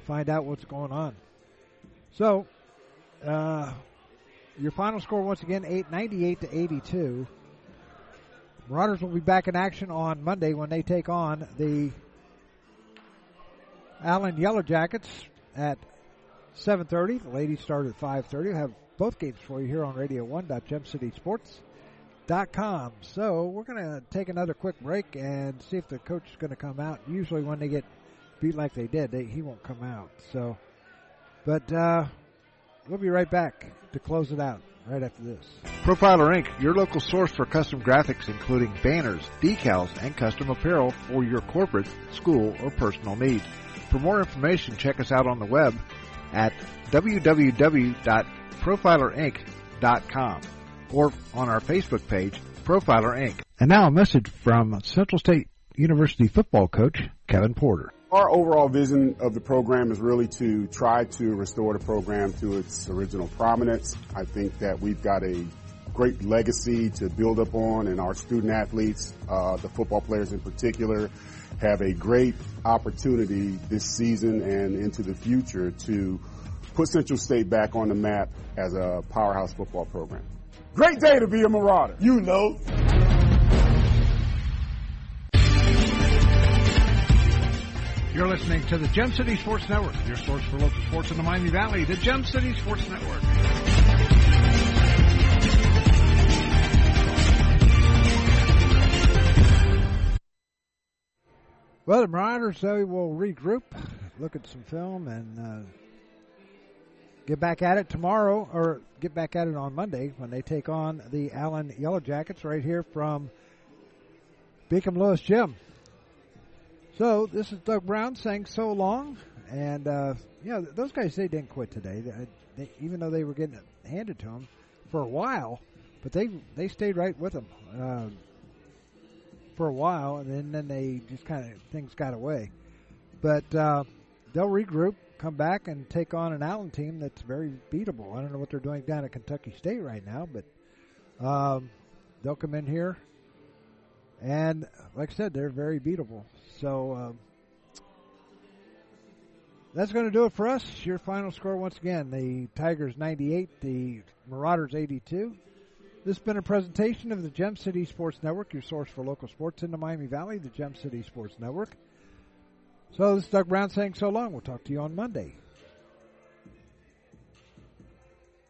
find out what's going on. So, uh, your final score once again, eight ninety eight to 82. Marauders will be back in action on Monday when they take on the Allen Yellow Jackets at 7.30. The ladies start at 5.30. We'll have both games for you here on Radio 1.gemcitysports.com. So we're going to take another quick break and see if the coach is going to come out. Usually when they get beat like they did, they, he won't come out. So, but uh, we'll be right back to close it out right after this. Profiler Inc., your local source for custom graphics including banners, decals, and custom apparel for your corporate, school, or personal needs. For more information, check us out on the web at www.profilerinc.com or on our Facebook page, Profiler Inc. And now a message from Central State University football coach Kevin Porter. Our overall vision of the program is really to try to restore the program to its original prominence. I think that we've got a great legacy to build up on, and our student athletes, uh, the football players in particular, have a great opportunity this season and into the future to put Central State back on the map as a powerhouse football program. Great day to be a Marauder. You know. You're listening to the Gem City Sports Network, your source for local sports in the Miami Valley, the Gem City Sports Network. Well, the Marauders, they will regroup, look at some film, and uh, get back at it tomorrow, or get back at it on Monday when they take on the Allen Yellow Jackets right here from Beacom Lewis Gym. So this is Doug Brown saying so long, and uh, yeah, those guys they didn't quit today. They, they, even though they were getting handed to them for a while, but they they stayed right with them uh, for a while, and then then they just kind of things got away. But uh, they'll regroup, come back, and take on an Allen team that's very beatable. I don't know what they're doing down at Kentucky State right now, but um, they'll come in here, and like I said, they're very beatable. So um, that's going to do it for us. Your final score once again: the Tigers 98, the Marauders 82. This has been a presentation of the Gem City Sports Network, your source for local sports in the Miami Valley, the Gem City Sports Network. So this is Doug Brown saying so long. We'll talk to you on Monday.